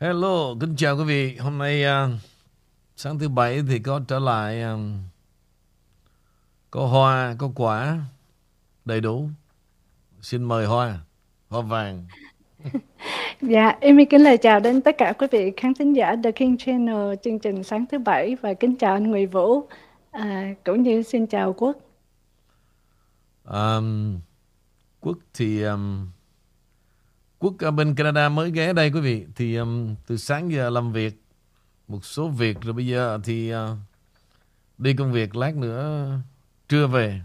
Hello, kính chào quý vị. Hôm nay uh, sáng thứ bảy thì có trở lại uh, có hoa, có quả đầy đủ. Xin mời hoa, hoa vàng. Dạ, em kính lời chào đến tất cả quý vị khán thính giả The King Channel chương trình sáng thứ bảy và kính chào anh Nguyễn Vũ à, cũng như xin chào Quốc. Um, Quốc thì um, Quốc ở bên Canada mới ghé đây quý vị Thì um, từ sáng giờ làm việc Một số việc rồi bây giờ thì uh, Đi công việc lát nữa Trưa về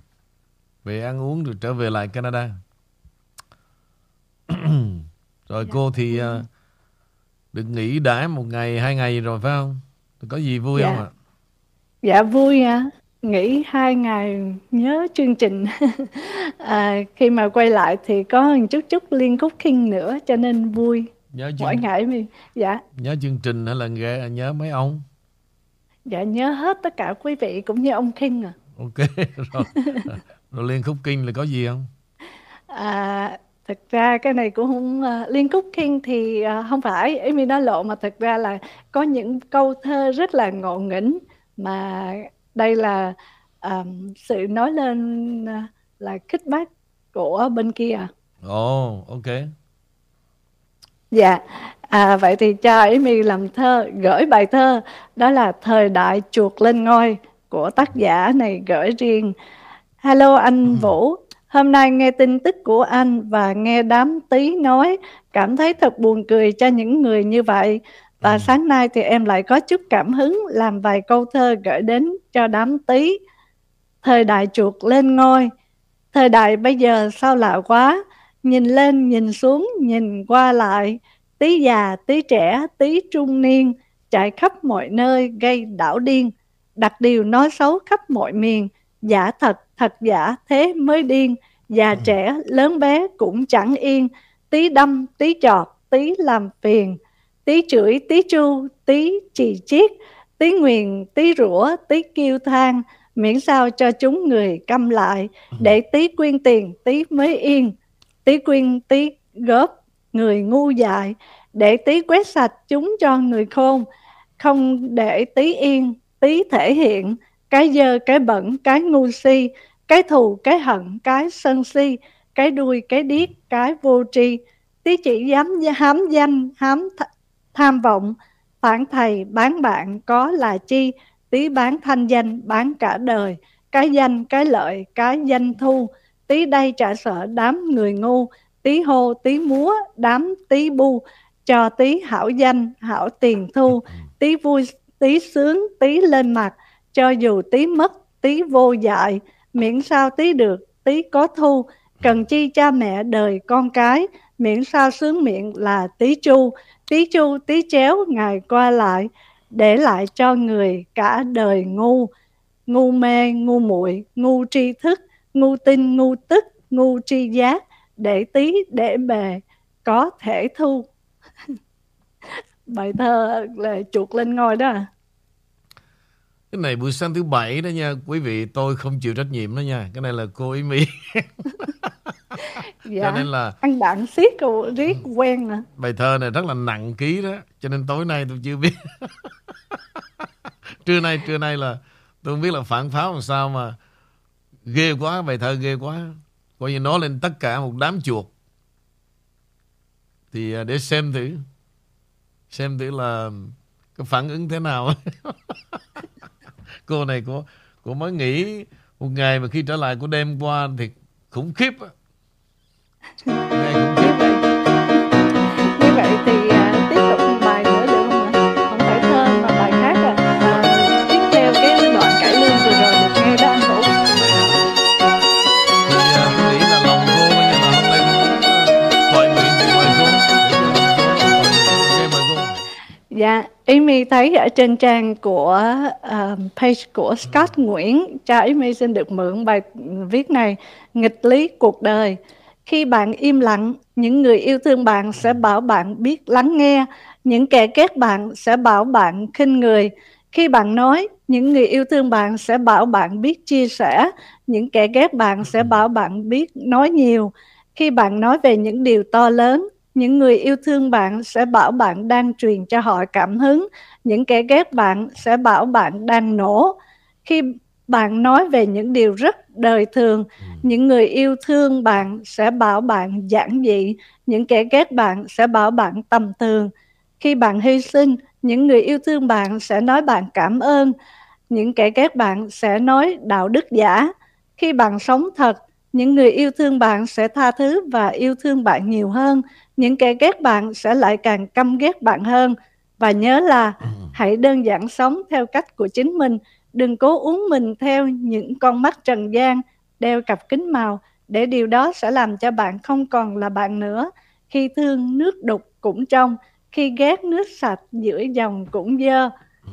Về ăn uống rồi trở về lại Canada Rồi dạ. cô thì uh, Được nghỉ đãi một ngày hai ngày rồi phải không Có gì vui dạ. không ạ Dạ vui à nghỉ hai ngày nhớ chương trình. À, khi mà quay lại thì có một chút chút liên khúc kinh nữa cho nên vui. Nhớ chương... mỗi ngày mình dạ. Nhớ chương trình hay là nghe nhớ mấy ông? Dạ nhớ hết tất cả quý vị cũng như ông kinh à. Ok rồi. Rồi liên khúc kinh là có gì không? À thực ra cái này cũng không uh, liên khúc kinh thì uh, không phải. Ý mình nói lộ mà thực ra là có những câu thơ rất là ngộ nghĩnh mà đây là um, sự nói lên uh, là khích bác của bên kia. Ồ, oh, ok. Dạ, à, vậy thì cho Amy làm thơ, gửi bài thơ, đó là Thời đại chuột lên ngôi của tác giả này gửi riêng. Hello anh ừ. Vũ, hôm nay nghe tin tức của anh và nghe đám tí nói, cảm thấy thật buồn cười cho những người như vậy. Và ừ. sáng nay thì em lại có chút cảm hứng làm vài câu thơ gửi đến cho đám tí. Thời đại chuột lên ngôi, thời đại bây giờ sao lạ quá, nhìn lên nhìn xuống nhìn qua lại, tí già tí trẻ tí trung niên, chạy khắp mọi nơi gây đảo điên, đặt điều nói xấu khắp mọi miền, giả thật thật giả thế mới điên, già ừ. trẻ lớn bé cũng chẳng yên, tí đâm tí chọt tí làm phiền tí chửi tí chu tí chỉ chiết tí nguyền tí rủa tí kêu than miễn sao cho chúng người câm lại để tí quyên tiền tí mới yên tí quyên tí góp người ngu dại để tí quét sạch chúng cho người khôn không để tí yên tí thể hiện cái dơ cái bẩn cái ngu si cái thù cái hận cái sân si cái đuôi cái điếc cái vô tri tí chỉ dám hám danh hám tham vọng, phản thầy bán bạn có là chi, tí bán thanh danh, bán cả đời, cái danh, cái lợi, cái danh thu, tí đây trả sợ đám người ngu, tí hô, tí múa, đám tí bu, cho tí hảo danh, hảo tiền thu, tí vui, tí sướng, tí lên mặt, cho dù tí mất, tí vô dại, miễn sao tí được, tí có thu, cần chi cha mẹ đời con cái, miễn sao sướng miệng là tí chu, tí chu tí chéo ngày qua lại để lại cho người cả đời ngu. Ngu mê ngu muội ngu tri thức ngu tin, ngu tức ngu tri giác để tí để bề có thể thu. Bài thơ là chuột lên ngôi đó à. cái này buổi sáng thứ bảy đó nha quý vị tôi không chịu trách nhiệm đó nha. Cái này là cô ý mỹ. dạ. cho nên là anh bạn siết cô riết quen nè bài thơ này rất là nặng ký đó cho nên tối nay tôi chưa biết. Trưa nay trưa nay là tôi không biết là phản pháo làm sao mà ghê quá bài thơ ghê quá. Coi như nói lên tất cả một đám chuột. Thì à, để xem thử xem thử là cái phản ứng thế nào. Cô này cô cô mới nghĩ một ngày mà khi trở lại của đêm qua thì khủng khiếp cũng. Như vậy thì à, tiếp tục một bài nữa được không ạ? Không phải thơ mà bài khác à. À, tiếp theo cái đoạn cải lương vừa rồi được nghe đó anh Vũ. Nghĩ là lòng bây giờ là hôm nay thoại nguyện thì mời. Để mời cô. Dạ, Amy thấy ở trên trang của uh, page của Scott Nguyễn, cha Amy xin được mượn bài viết này, nghịch lý cuộc đời. Khi bạn im lặng, những người yêu thương bạn sẽ bảo bạn biết lắng nghe, những kẻ ghét bạn sẽ bảo bạn khinh người. Khi bạn nói, những người yêu thương bạn sẽ bảo bạn biết chia sẻ, những kẻ ghét bạn sẽ bảo bạn biết nói nhiều. Khi bạn nói về những điều to lớn, những người yêu thương bạn sẽ bảo bạn đang truyền cho họ cảm hứng những kẻ ghét bạn sẽ bảo bạn đang nổ khi bạn nói về những điều rất đời thường. Ừ. những người yêu thương bạn sẽ bảo bạn giản dị những kẻ ghét bạn sẽ bảo bạn tầm thường. Khi bạn hy sinh những người yêu thương bạn sẽ nói bạn cảm ơn. Những kẻ ghét bạn sẽ nói đạo đức giả. Khi bạn sống thật những người yêu thương bạn sẽ tha thứ và yêu thương bạn nhiều hơn. Những kẻ ghét bạn sẽ lại càng căm ghét bạn hơn. Và nhớ là Ừ. hãy đơn giản sống theo cách của chính mình đừng cố uống mình theo những con mắt trần gian đeo cặp kính màu để điều đó sẽ làm cho bạn không còn là bạn nữa khi thương nước đục cũng trong khi ghét nước sạch giữa dòng cũng dơ Ừ.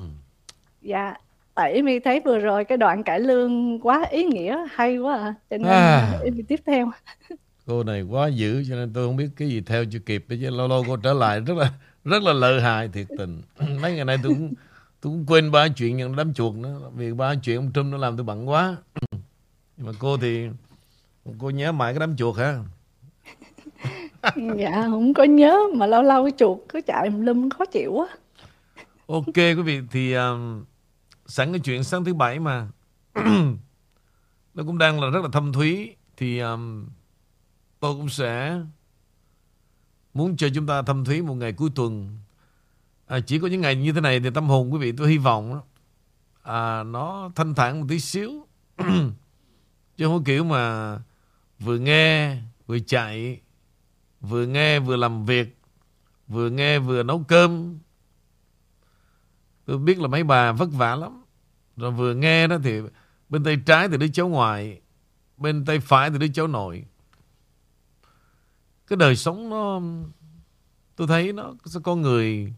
dạ tại Amy thấy vừa rồi cái đoạn cải lương quá ý nghĩa hay quá à cho nên À. Amy tiếp theo Cô này quá dữ cho nên tôi không biết cái gì theo chưa kịp chứ lâu lâu cô trở lại rất là rất là lợi hại thiệt tình. Mấy ngày nay tôi cũng tôi cũng quên ba chuyện những đám chuột nữa vì ba chuyện ông Trump nó làm tôi bận quá. Nhưng mà cô thì cô nhớ mãi cái đám chuột hả? dạ không có nhớ mà lâu lâu cái chuột cứ chạy lum khó chịu quá Ok quý vị thì um, sẵn cái chuyện sáng thứ bảy mà nó cũng đang là rất là thâm thúy thì um, tôi cũng sẽ muốn cho chúng ta thâm thúy một ngày cuối tuần à, chỉ có những ngày như thế này thì tâm hồn quý vị tôi hy vọng đó, à, nó thanh thản một tí xíu. Chứ không kiểu mà vừa nghe vừa chạy vừa nghe vừa làm việc vừa nghe vừa nấu cơm. Tôi biết là mấy bà vất vả lắm. Rồi vừa nghe đó thì bên tay trái thì đứa cháu ngoại bên tay phải thì đứa cháu nội. Cái đời sống nó tôi thấy nó con người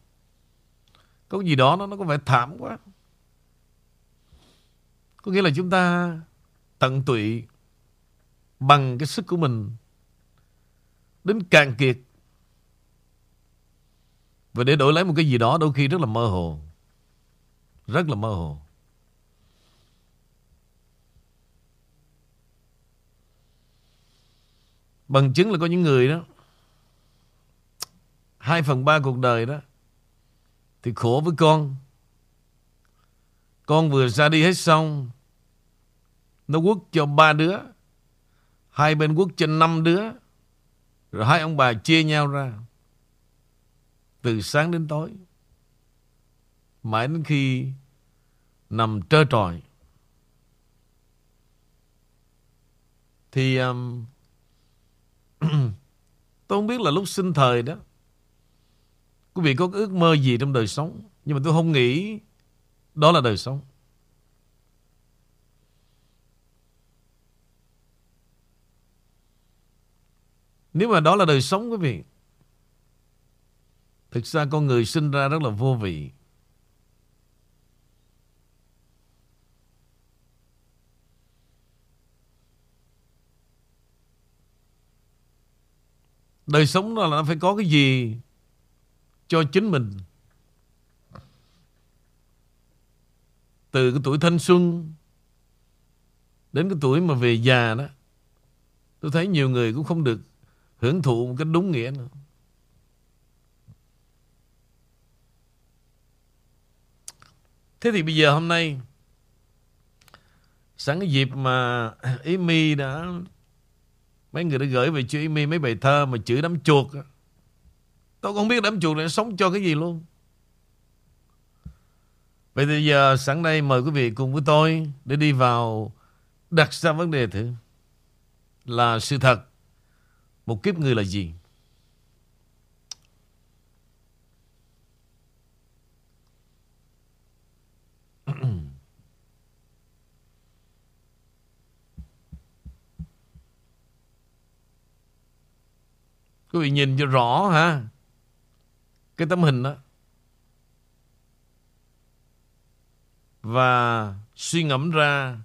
có cái gì đó nó nó có vẻ thảm quá. Có nghĩa là chúng ta tận tụy bằng cái sức của mình đến cạn kiệt và để đổi lấy một cái gì đó đôi khi rất là mơ hồ. Rất là mơ hồ. Bằng chứng là có những người đó, hai phần ba cuộc đời đó thì khổ với con. Con vừa ra đi hết xong nó quất cho ba đứa hai bên quất cho năm đứa rồi hai ông bà chia nhau ra. Từ sáng đến tối mãi đến khi nằm trơ trọi. Thì um, tôi không biết là lúc sinh thời đó quý vị có cái ước mơ gì trong đời sống? Nhưng mà tôi không nghĩ đó là đời sống. Nếu mà đó là đời sống, quý vị, thực ra con người sinh ra rất là vô vị. Đời sống là nó phải có cái gì cho chính mình. Từ cái tuổi thanh xuân đến cái tuổi mà về già đó. Tôi thấy nhiều người cũng không được hưởng thụ một cách đúng nghĩa nữa. Thế thì bây giờ hôm nay, sẵn cái dịp mà Ý Mi đã, mấy người đã gửi về cho Ý Mi mấy bài thơ mà chữ đám chuột đó. Tôi không biết đám chuột này sống cho cái gì luôn. Vậy thì giờ sẵn đây mời quý vị cùng với tôi để đi vào đặt ra vấn đề thử là sự thật một kiếp người là gì? Quý vị nhìn cho rõ ha cái tấm hình đó. Và suy ngẫm ra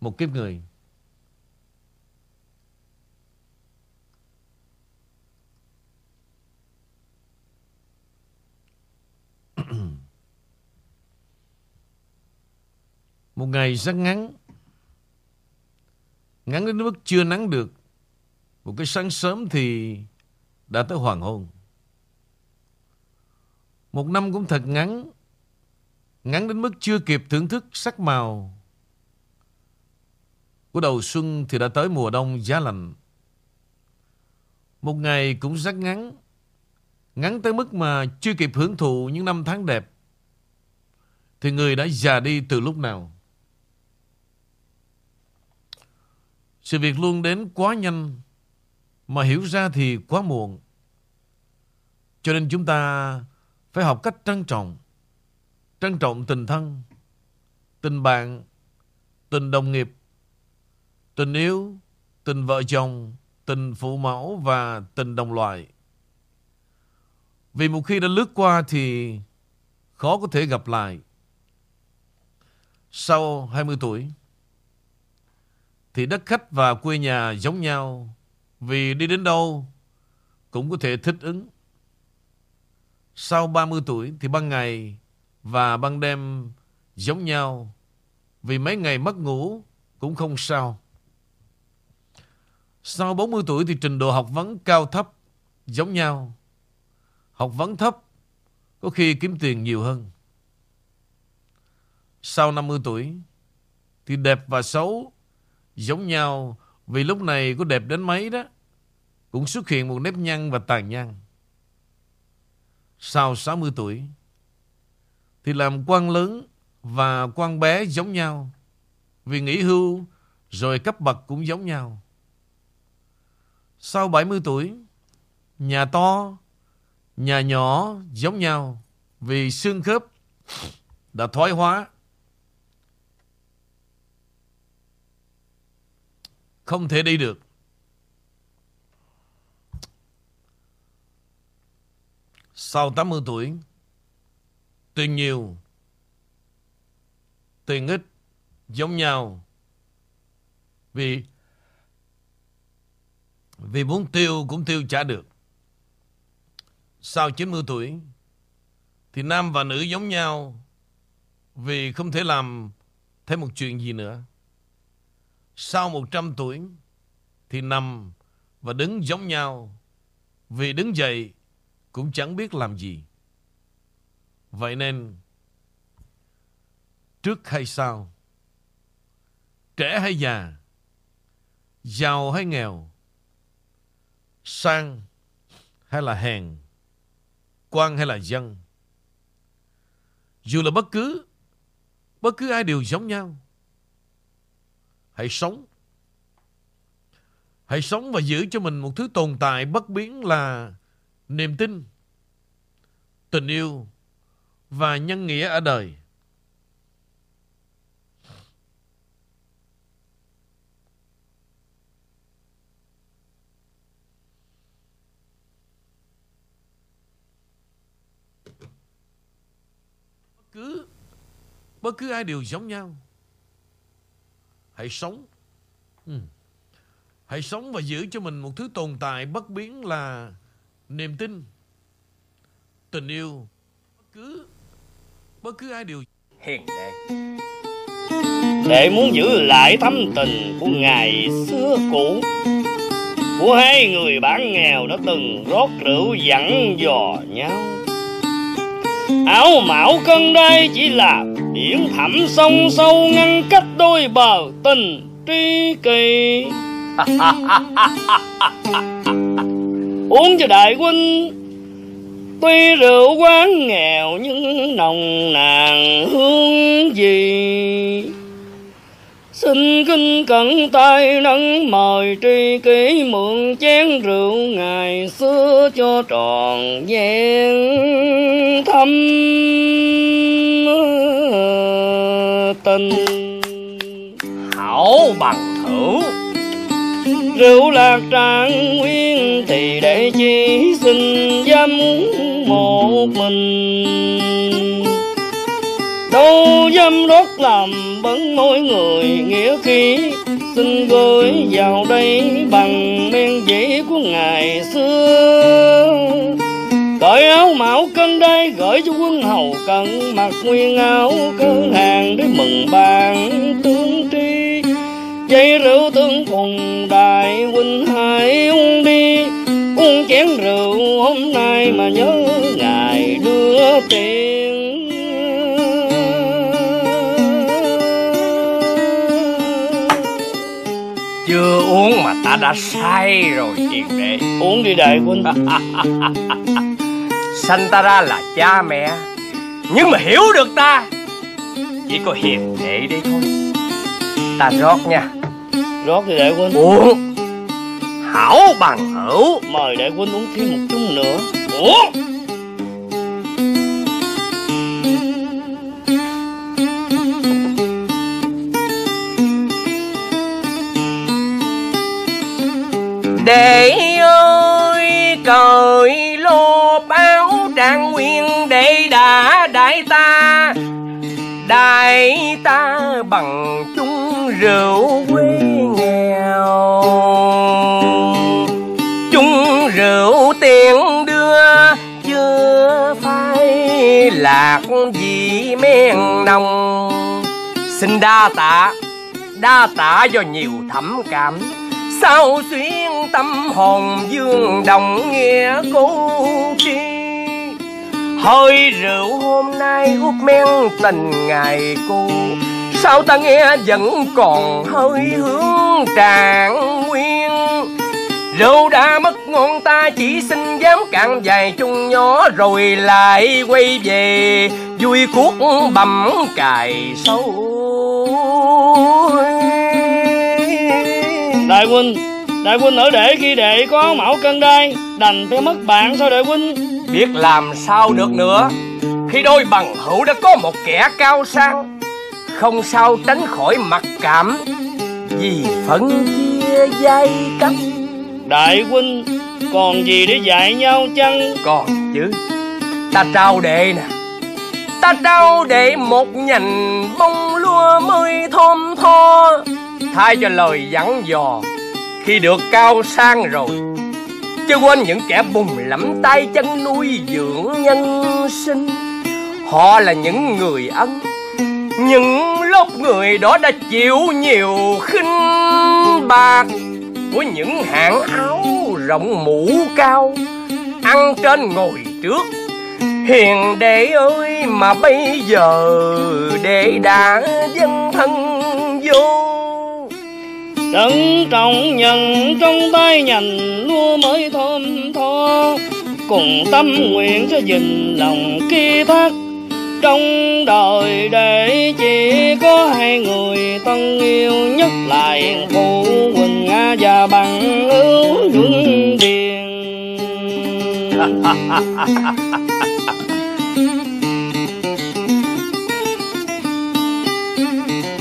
Một kiếp người. Một ngày rất ngắn. Ngắn đến mức chưa nắng được. Một cái sáng sớm thì đã tới hoàng hôn. Một năm cũng thật ngắn, ngắn đến mức chưa kịp thưởng thức sắc màu. Của đầu xuân thì đã tới mùa đông giá lạnh. Một ngày cũng rất ngắn, ngắn tới mức mà chưa kịp hưởng thụ những năm tháng đẹp. Thì người đã già đi từ lúc nào. Sự việc luôn đến quá nhanh mà hiểu ra thì quá muộn. Cho nên chúng ta phải học cách trân trọng. Trân trọng tình thân, tình bạn, tình đồng nghiệp, tình yêu, tình vợ chồng, tình phụ mẫu và tình đồng loại. Vì một khi đã lướt qua thì khó có thể gặp lại. Sau 20 tuổi, thì đất khách và quê nhà giống nhau vì đi đến đâu cũng có thể thích ứng. Sau 30 tuổi thì ban ngày và ban đêm giống nhau vì mấy ngày mất ngủ cũng không sao. Sau 40 tuổi thì trình độ học vấn cao thấp giống nhau. Học vấn thấp, có khi kiếm tiền nhiều hơn. Sau 50 tuổi thì đẹp và xấu giống nhau vì lúc này có đẹp đến mấy đó cũng xuất hiện một nếp nhăn và tàn nhang. Sau 60 tuổi thì làm quan lớn và quan bé giống nhau vì nghỉ hưu rồi cấp bậc cũng giống nhau. Sau 70 tuổi nhà to, nhà nhỏ giống nhau vì xương khớp đã thoái hóa Không thể đi được. Sau 80 tuổi, tiền nhiều, tiền ít, giống nhau. Vì vì muốn tiêu cũng tiêu trả được. Sau 90 tuổi, thì nam và nữ giống nhau vì không thể làm thêm một chuyện gì nữa. Sau 100 tuổi thì nằm và đứng giống nhau. Vì đứng dậy cũng chẳng biết làm gì. Vậy nên trước hay sau, trẻ hay già, giàu hay nghèo, sang hay là hèn, quan hay là dân. Dù là bất cứ, bất cứ ai đều giống nhau. Hãy sống. Hãy sống và giữ cho mình một thứ tồn tại bất biến là niềm tin, tình yêu và nhân nghĩa ở đời. Bất cứ bất cứ ai đều giống nhau. Hãy sống. Ừ. Hãy sống và giữ cho mình một thứ tồn tại bất biến là niềm tin, tình yêu. Bất cứ bất cứ ai đều hiền đệ. để muốn giữ lại thâm tình của ngày xưa cũ Của hai người bán nghèo đã từng rót rượu dặn dò nhau Áo mão cân đây chỉ là biển thẳm sông sâu ngăn cách đôi bờ tình tri kỳ uống cho đại huynh, tuy rượu quán nghèo nhưng nồng nàn hương gì xin kinh cẩn tay nâng mời tri kỷ mượn chén rượu ngày xưa cho tròn vẹn thăm tình. Hảo bằng hữu. Rượu lạc trạng nguyên thì để chi xin dâm một mình đâu dâm đốt làm bấn mỗi người nghĩa khí, xin gửi vào đây bằng men dĩ của ngày xưa. Cởi áo mão cân đây gửi cho quân hầu cận, mặc nguyên áo cơ hàng để mừng bàn tướng tri. Dây rượu tương phùng đại huynh hãy uống đi, Uống chén rượu hôm nay mà nhớ ngày đưa tiền. Ta đã say rồi hiền đệ Uống đi đại huynh Sanh ta ra là cha mẹ. Nhưng mà hiểu được ta. Chỉ có hiền đệ đây thôi. Ta rót nha. Rót đi đại huynh Uống. Hảo bằng hữu. Mời đại huynh uống thêm một chút nữa. Uống Để ơi, cởi lô báo trạng nguyên để đã đại ta. Đại ta bằng chung rượu quê nghèo. Chung rượu tiền đưa, chưa phải lạc vì men nồng. Xin đa tạ đa tạ do nhiều thẩm cảm sao xuyên tâm hồn dương đồng nghe cô chi? Hơi rượu hôm nay hút men tình ngày cô sao ta nghe vẫn còn hơi hướng tràn nguyên? Rượu đã mất ngon ta, chỉ xin dám cạn vài chung nhỏ rồi lại quay về. Vui cuốc bầm cài sâu. Đại huynh Đại huynh ở để khi đệ có mão cân đai Đành phải mất bạn sao đại huynh. Biết làm sao được nữa. Khi đôi bằng hữu đã có một kẻ cao sang không sao tránh khỏi mặc cảm. Vì phân chia dây cấp Đại huynh Còn gì để dạy nhau chăng? Còn chứ ta trao đệ nè. Ta trao đệ một nhành bông lúa mới thơm tho thay cho lời dặn dò. Khi được cao sang rồi, chứ quên những kẻ bùng lẫm tay chân nuôi dưỡng nhân sinh. Họ là những người ân những lúc người đó đã chịu nhiều khinh bạc. Của những hãng áo rộng mũ cao, ăn trên ngồi trước. Hiền đệ ơi, mà bây giờ đệ đã dân thân vô. Trân trọng nhận trong tay nhành lúa mới thơm tho. Cùng tâm nguyện cho gìn lòng kia thác. Trong đời để chỉ có hai người tân yêu nhất là Yên Phụ Quỳnh Nga và bằng ưu Luân Điền.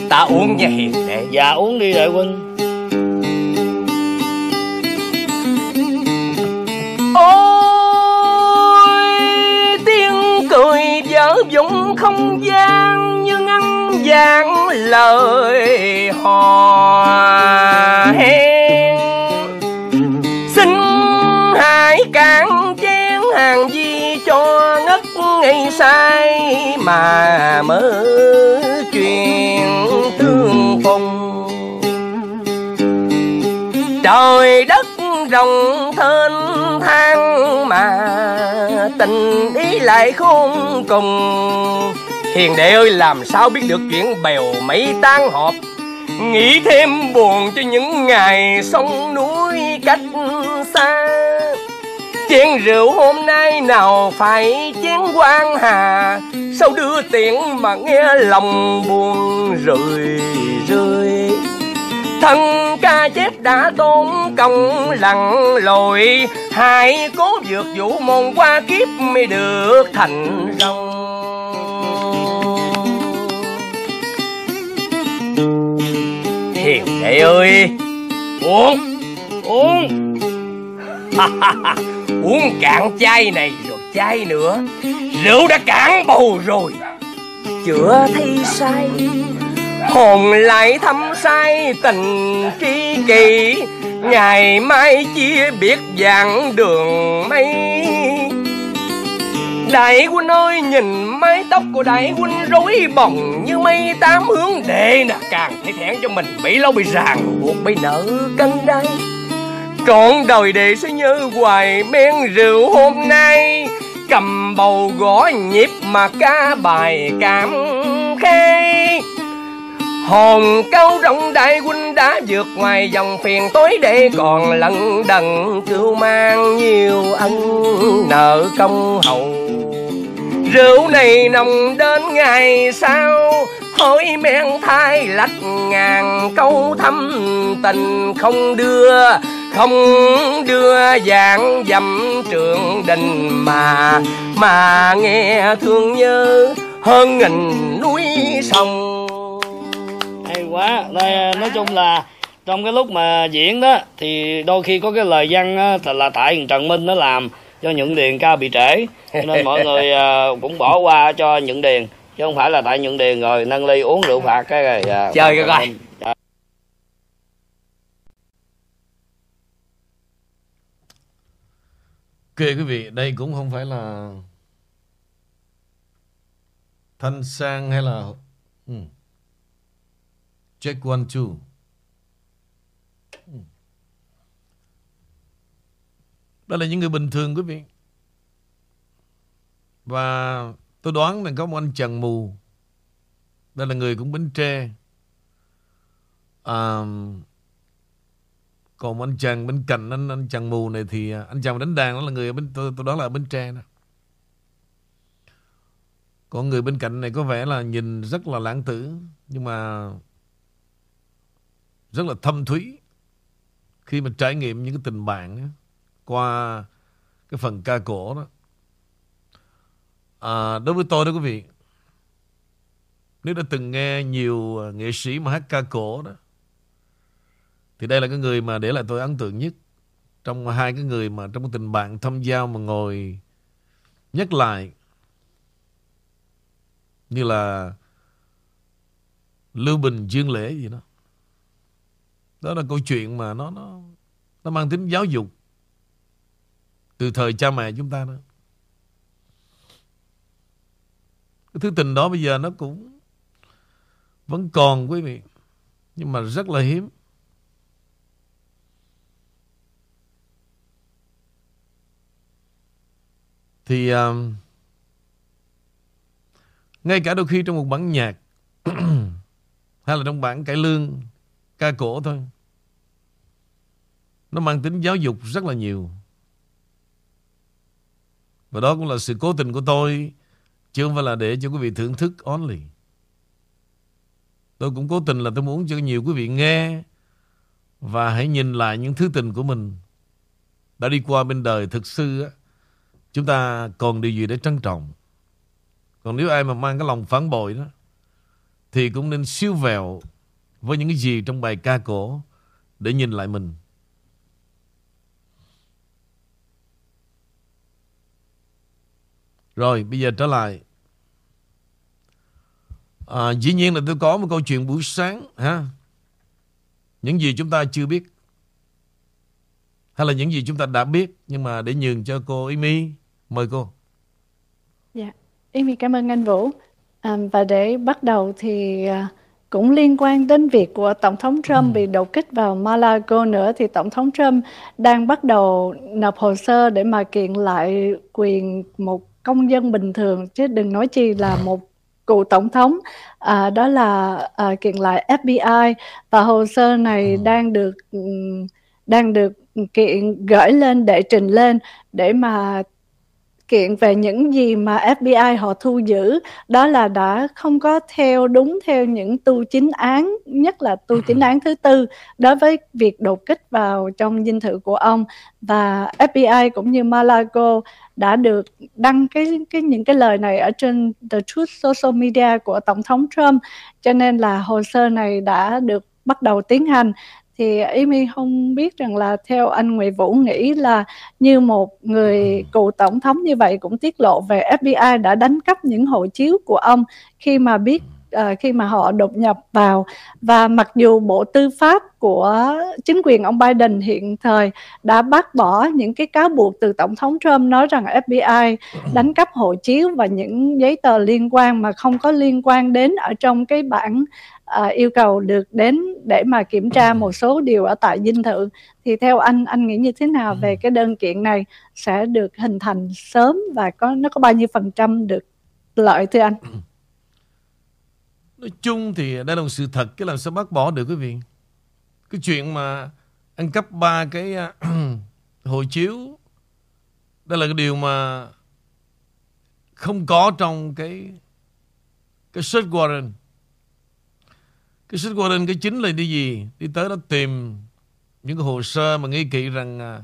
Ta uống nha hiền đệ. Dạ uống đi đại huynh dụng không gian như ngăn vàng lời hò hẹn. Xin hãy cạn chén hàng gì cho ngất ngây say mà mơ chuyện thương phùng trời đất rồng thênh thang mà tình ý lại khôn cùng. Hiền đệ ơi, làm sao biết được chuyện bèo mấy tan họp? Nghĩ thêm buồn cho những ngày sông núi cách xa. Chén rượu hôm nay nào phải chén quan hà? Sao đưa tiền mà nghe lòng buồn rười rơi thân ca chép đã tốn công lặng lội. Hãy cố vượt vũ môn qua kiếp mới được thành rồng. Hiền đệ ơi, uống Uống. Uống cạn chai này rồi chai nữa. Rượu đã cạn bầu rồi. Chữa thấy say hồn lại thăm say tình tri kỷ. Ngày mai chia biết dạng đường mây. Đại huynh ơi, nhìn mái tóc của đại huynh rối bồng như mây tám hướng. Đệ nè, càng thấy thẹn cho mình, bị lâu bị ràng, buộc bị nợ cân đây Trọn đời đệ sẽ nhớ hoài men rượu hôm nay. Cầm bầu gõ nhịp mà ca bài cảm khai Hồn cao rộng đại huynh đã vượt ngoài dòng phiền tối để còn lận đần cưu mang nhiều ân nợ công hậu Rượu này nồng đến ngày sau Hối men thai lách ngàn câu thâm tình không đưa Không đưa dạng dầm trường đình mà Mà nghe thương nhớ hơn nghìn núi sông quá đây nói chung là trong cái lúc mà diễn đó thì đôi khi có cái lời văn á, là- tại Trần Minh nó làm cho Nhuận Điền ca bị trễ cho nên mọi người à, cũng bỏ qua cho Nhuận Điền chứ không phải là tại Nhuận Điền rồi nâng ly uống rượu phạt cái rồi à, Chơi Trần coi. Ok quý vị, đây cũng không phải là Thanh Sang hay là. Check one two. Hmm. Đó là những người bình thường quý vị. Và tôi đoán là có một anh chàng mù. Đây là người cũng Bến Tre. À, còn một anh chàng bên cạnh anh anh chàng mù này thì à, anh chàng đánh đàn đó là người ở bên tôi tôi đoán là ở Bến Tre đó. Còn người bên cạnh này có vẻ là nhìn rất là lãng tử nhưng mà rất là thâm thúy khi mà trải nghiệm những cái tình bạn á, qua cái phần ca cổ đó. À, đối với tôi đó quý vị, nếu đã từng nghe nhiều nghệ sĩ mà hát ca cổ đó, thì đây là cái người mà để lại tôi ấn tượng nhất trong hai cái người mà trong tình bạn thâm giao mà ngồi nhắc lại như là Lưu Bình Dương Lễ gì đó. Đó là câu chuyện mà nó nó nó mang tính giáo dục từ thời cha mẹ chúng ta đó. Cái thứ tình đó bây giờ nó cũng vẫn còn quý vị nhưng mà rất là hiếm. Thì um, ngay cả đôi khi trong một bản nhạc hay là trong bản cải lương ca cổ thôi. Nó mang tính giáo dục rất là nhiều. Và đó cũng là sự cố tình của tôi, chứ không phải là để cho quý vị thưởng thức only. Tôi cũng cố tình là tôi muốn cho nhiều quý vị nghe và hãy nhìn lại những thứ tình của mình. Đã đi qua bên đời thực sự chúng ta còn điều gì để trân trọng? Còn nếu ai mà mang cái lòng phản bội đó, thì cũng nên siêu vẹo với những cái gì trong bài ca cổ để nhìn lại mình. Rồi bây giờ trở lại. À, dĩ nhiên là tôi có một câu chuyện buổi sáng ha. Những gì chúng ta chưa biết hay là những gì chúng ta đã biết nhưng mà để nhường cho cô Amy mời cô. Dạ, Amy cảm ơn anh Vũ. À, và để bắt đầu thì uh, cũng liên quan đến việc của Tổng thống Trump bị đột kích vào Malago nữa thì Tổng thống Trump đang bắt đầu nộp hồ sơ để mà kiện lại quyền một công dân bình thường chứ đừng nói chi là một cựu tổng thống. À, đó là à, kiện lại FBI và hồ sơ này đang được ừm, đang được kiện gửi lên để trình lên để mà kiện về những gì mà FBI họ thu giữ đó là đã không có theo đúng theo những tu chính án nhất là tu chính án thứ tư đối với việc đột kích vào trong dinh thự của ông. Và FBI cũng như Malago đã được đăng cái cái những cái lời này ở trên The Truth Social Media của tổng thống Trump. Cho nên là hồ sơ này đã được bắt đầu tiến hành thì Amy không biết rằng là theo anh Nguyễn Vũ nghĩ là như một người cựu tổng thống như vậy cũng tiết lộ về FBI đã đánh cắp những hộ chiếu của ông khi mà biết uh, khi mà họ đột nhập vào. Và mặc dù bộ tư pháp của chính quyền ông Biden hiện thời đã bác bỏ những cái cáo buộc từ tổng thống Trump nói rằng FBI đánh cắp hộ chiếu và những giấy tờ liên quan mà không có liên quan đến ở trong cái bản à, yêu cầu được đến để mà kiểm tra một số điều ở tại dinh thự thì theo anh anh nghĩ như thế nào về cái đơn kiện này sẽ được hình thành sớm và có nó có bao nhiêu phần trăm được lợi thưa anh? Nói chung thì đây là một sự thật cái làm sao bác bỏ được quý vị. Cái chuyện mà ăn cắp ba cái uh, hộ chiếu đây là cái điều mà không có trong cái cái search warrant cái search warrant cái chính là đi gì? Đi tới đó tìm những cái hồ sơ mà nghi kỵ rằng à,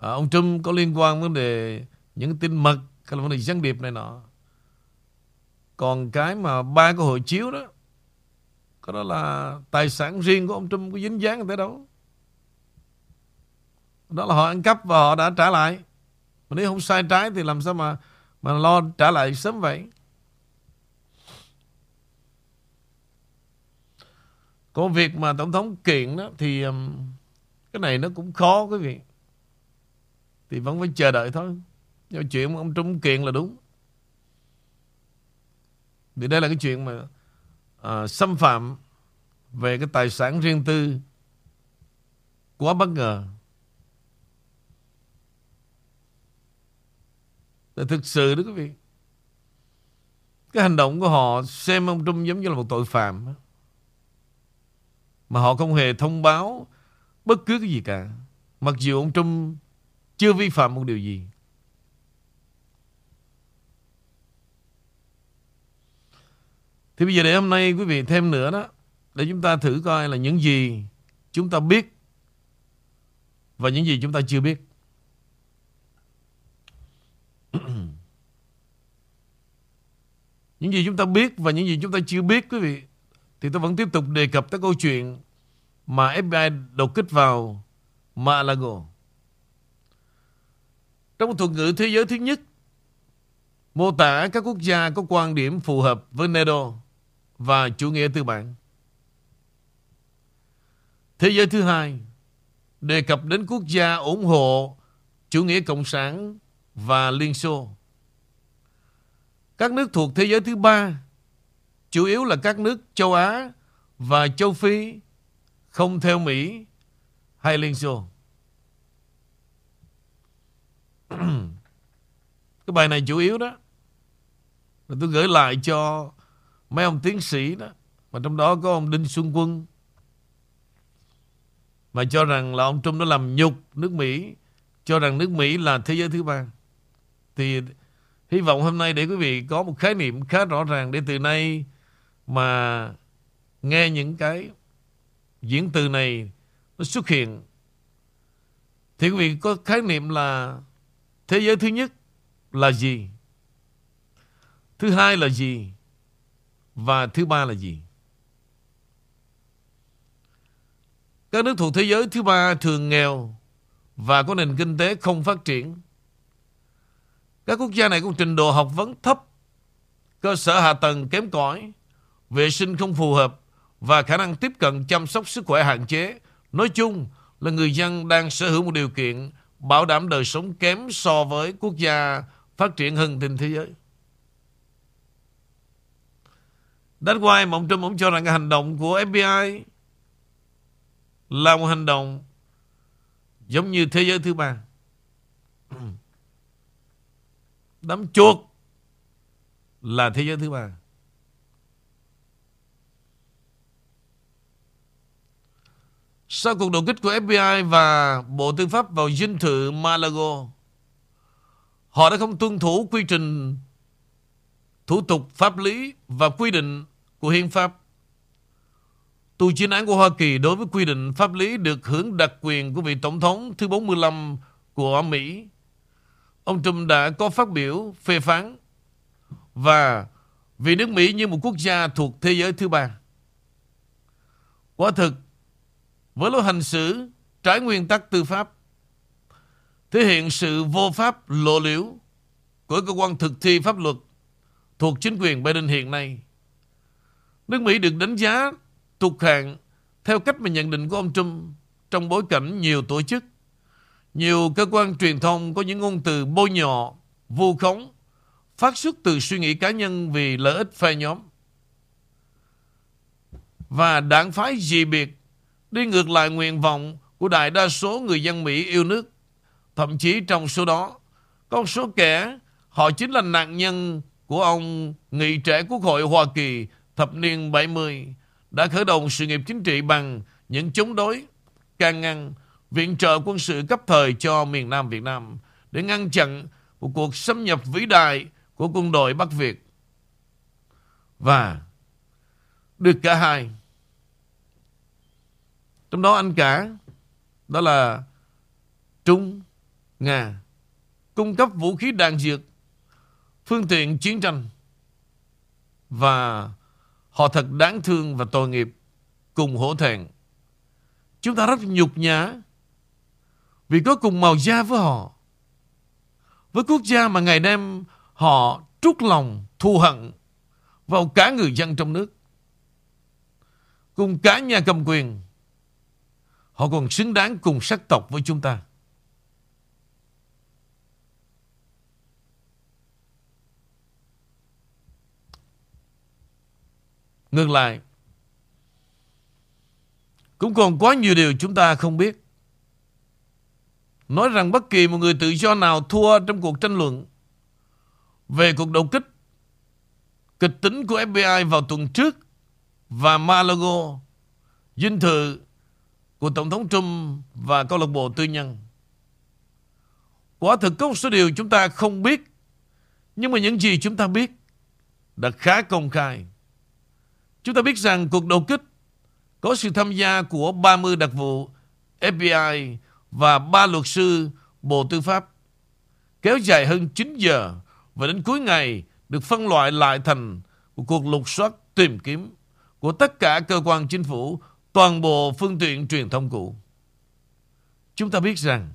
à, ông Trump có liên quan vấn đề những tin mật hay là vấn đề gián điệp này nọ. Còn cái mà ba cái hộ chiếu đó Cái đó là tài sản riêng của ông Trump Có dính dáng tới đâu. Đó là họ ăn cắp và họ đã trả lại. Mà nếu không sai trái Thì làm sao mà mà lo trả lại sớm vậy? Còn việc mà Tổng thống kiện đó Thì um, Cái này nó cũng khó quý vị Thì vẫn phải chờ đợi thôi Nhưng chuyện ông Trung kiện là đúng vì đây là cái chuyện mà uh, xâm phạm về cái tài sản riêng tư quá bất ngờ. Là thực sự đó quý vị. Cái hành động của họ xem ông Trung giống như là một tội phạm. Mà họ không hề thông báo bất cứ cái gì cả. Mặc dù ông Trung chưa vi phạm một điều gì. Thì bây giờ để hôm nay quý vị thêm nữa đó, Để chúng ta thử coi là những gì chúng ta biết Và những gì chúng ta chưa biết Những gì chúng ta biết và những gì chúng ta chưa biết, quý vị thì tôi vẫn tiếp tục đề cập tới câu chuyện Mà FBI đột kích vào Malago Trong thuật ngữ thế giới thứ nhất, Mô tả các quốc gia có quan điểm phù hợp với NATO và chủ nghĩa tư bản. Thế giới thứ hai đề cập đến quốc gia ủng hộ chủ nghĩa cộng sản và Liên Xô. Các nước thuộc thế giới thứ ba chủ yếu là các nước châu Á và châu Phi, không theo Mỹ hay Liên Xô. Cái bài này chủ yếu đó. là tôi gửi lại cho mấy ông tiến sĩ đó, mà trong đó có ông Đinh Xuân Quân, mà cho rằng là ông Trump đã làm nhục nước Mỹ, cho rằng nước Mỹ là thế giới thứ ba thì hy vọng hôm nay để quý vị có một khái niệm khá rõ ràng để từ nay mà nghe những cái diễn từ này nó xuất hiện thì quý vị có khái niệm là thế giới thứ nhất là gì thứ hai là gì và thứ ba là gì? Các nước thuộc thế giới thứ ba thường nghèo và có nền kinh tế không phát triển. Các quốc gia này có trình độ học vấn thấp, cơ sở hạ tầng kém cỏi, vệ sinh không phù hợp và khả năng tiếp cận chăm sóc sức khỏe hạn chế. Nói chung là người dân đang sở hữu một điều kiện bảo đảm đời sống kém so với quốc gia phát triển hơn trên thế giới. Đánh quay mà ông Trump ông cho rằng cái hành động của FBI là một hành động giống như thế giới thứ ba. Đám chuột là thế giới thứ ba. Sau cuộc đột kích của FBI và Bộ Tư pháp vào dinh thự Malago, họ đã không tuân thủ quy trình thủ tục pháp lý và quy định của hiến pháp. Tù chiến án của Hoa Kỳ đối với quy định pháp lý được hưởng đặc quyền của vị Tổng thống thứ 45 của Mỹ. Ông Trump đã có phát biểu phê phán và vì nước Mỹ như một quốc gia thuộc thế giới thứ ba. Quả thực, với lối hành xử trái nguyên tắc tư pháp, thể hiện sự vô pháp lộ liễu của cơ quan thực thi pháp luật thuộc chính quyền Biden hiện nay. Nước Mỹ được đánh giá tụt hạng theo cách mà nhận định của ông Trump trong bối cảnh nhiều tổ chức, nhiều cơ quan truyền thông có những ngôn từ bôi nhọ, vu khống, phát xuất từ suy nghĩ cá nhân vì lợi ích phe nhóm. Và đảng phái dị biệt đi ngược lại nguyện vọng của đại đa số người dân Mỹ yêu nước. Thậm chí trong số đó, có số kẻ họ chính là nạn nhân của ông nghị trẻ Quốc hội Hoa Kỳ thập niên 70 đã khởi động sự nghiệp chính trị bằng những chống đối, can ngăn, viện trợ quân sự cấp thời cho miền Nam Việt Nam để ngăn chặn một cuộc xâm nhập vĩ đại của quân đội Bắc Việt. Và được cả hai. Trong đó anh cả đó là Trung, Nga cung cấp vũ khí đạn dược, phương tiện chiến tranh và họ thật đáng thương và tội nghiệp cùng hổ thẹn. Chúng ta rất nhục nhã vì có cùng màu da với họ. Với quốc gia mà ngày đêm họ trút lòng thù hận vào cả người dân trong nước. Cùng cả nhà cầm quyền. Họ còn xứng đáng cùng sắc tộc với chúng ta. Ngược lại, cũng còn quá nhiều điều chúng ta không biết. Nói rằng bất kỳ một người tự do nào thua trong cuộc tranh luận về cuộc đột kích kịch tính của FBI vào tuần trước và Malago, dinh thự của Tổng thống Trump và câu lạc bộ tư nhân. Quả thực có một số điều chúng ta không biết, nhưng mà những gì chúng ta biết đã khá công khai. Chúng ta biết rằng cuộc đột kích có sự tham gia của 30 đặc vụ FBI và 3 luật sư Bộ Tư pháp kéo dài hơn 9 giờ và đến cuối ngày được phân loại lại thành một cuộc lục soát tìm kiếm của tất cả cơ quan chính phủ, toàn bộ phương tiện truyền thông cũ. Chúng ta biết rằng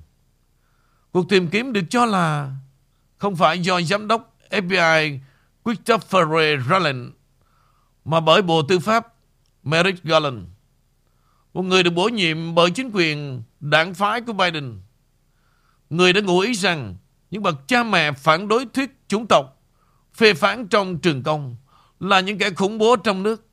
cuộc tìm kiếm được cho là không phải do giám đốc FBI Christopher Ray Rowland mà bởi Bộ Tư pháp Merrick Garland, một người được bổ nhiệm bởi chính quyền đảng phái của Biden. Người đã ngụ ý rằng những bậc cha mẹ phản đối thuyết chủng tộc, phê phán trong trường công là những kẻ khủng bố trong nước.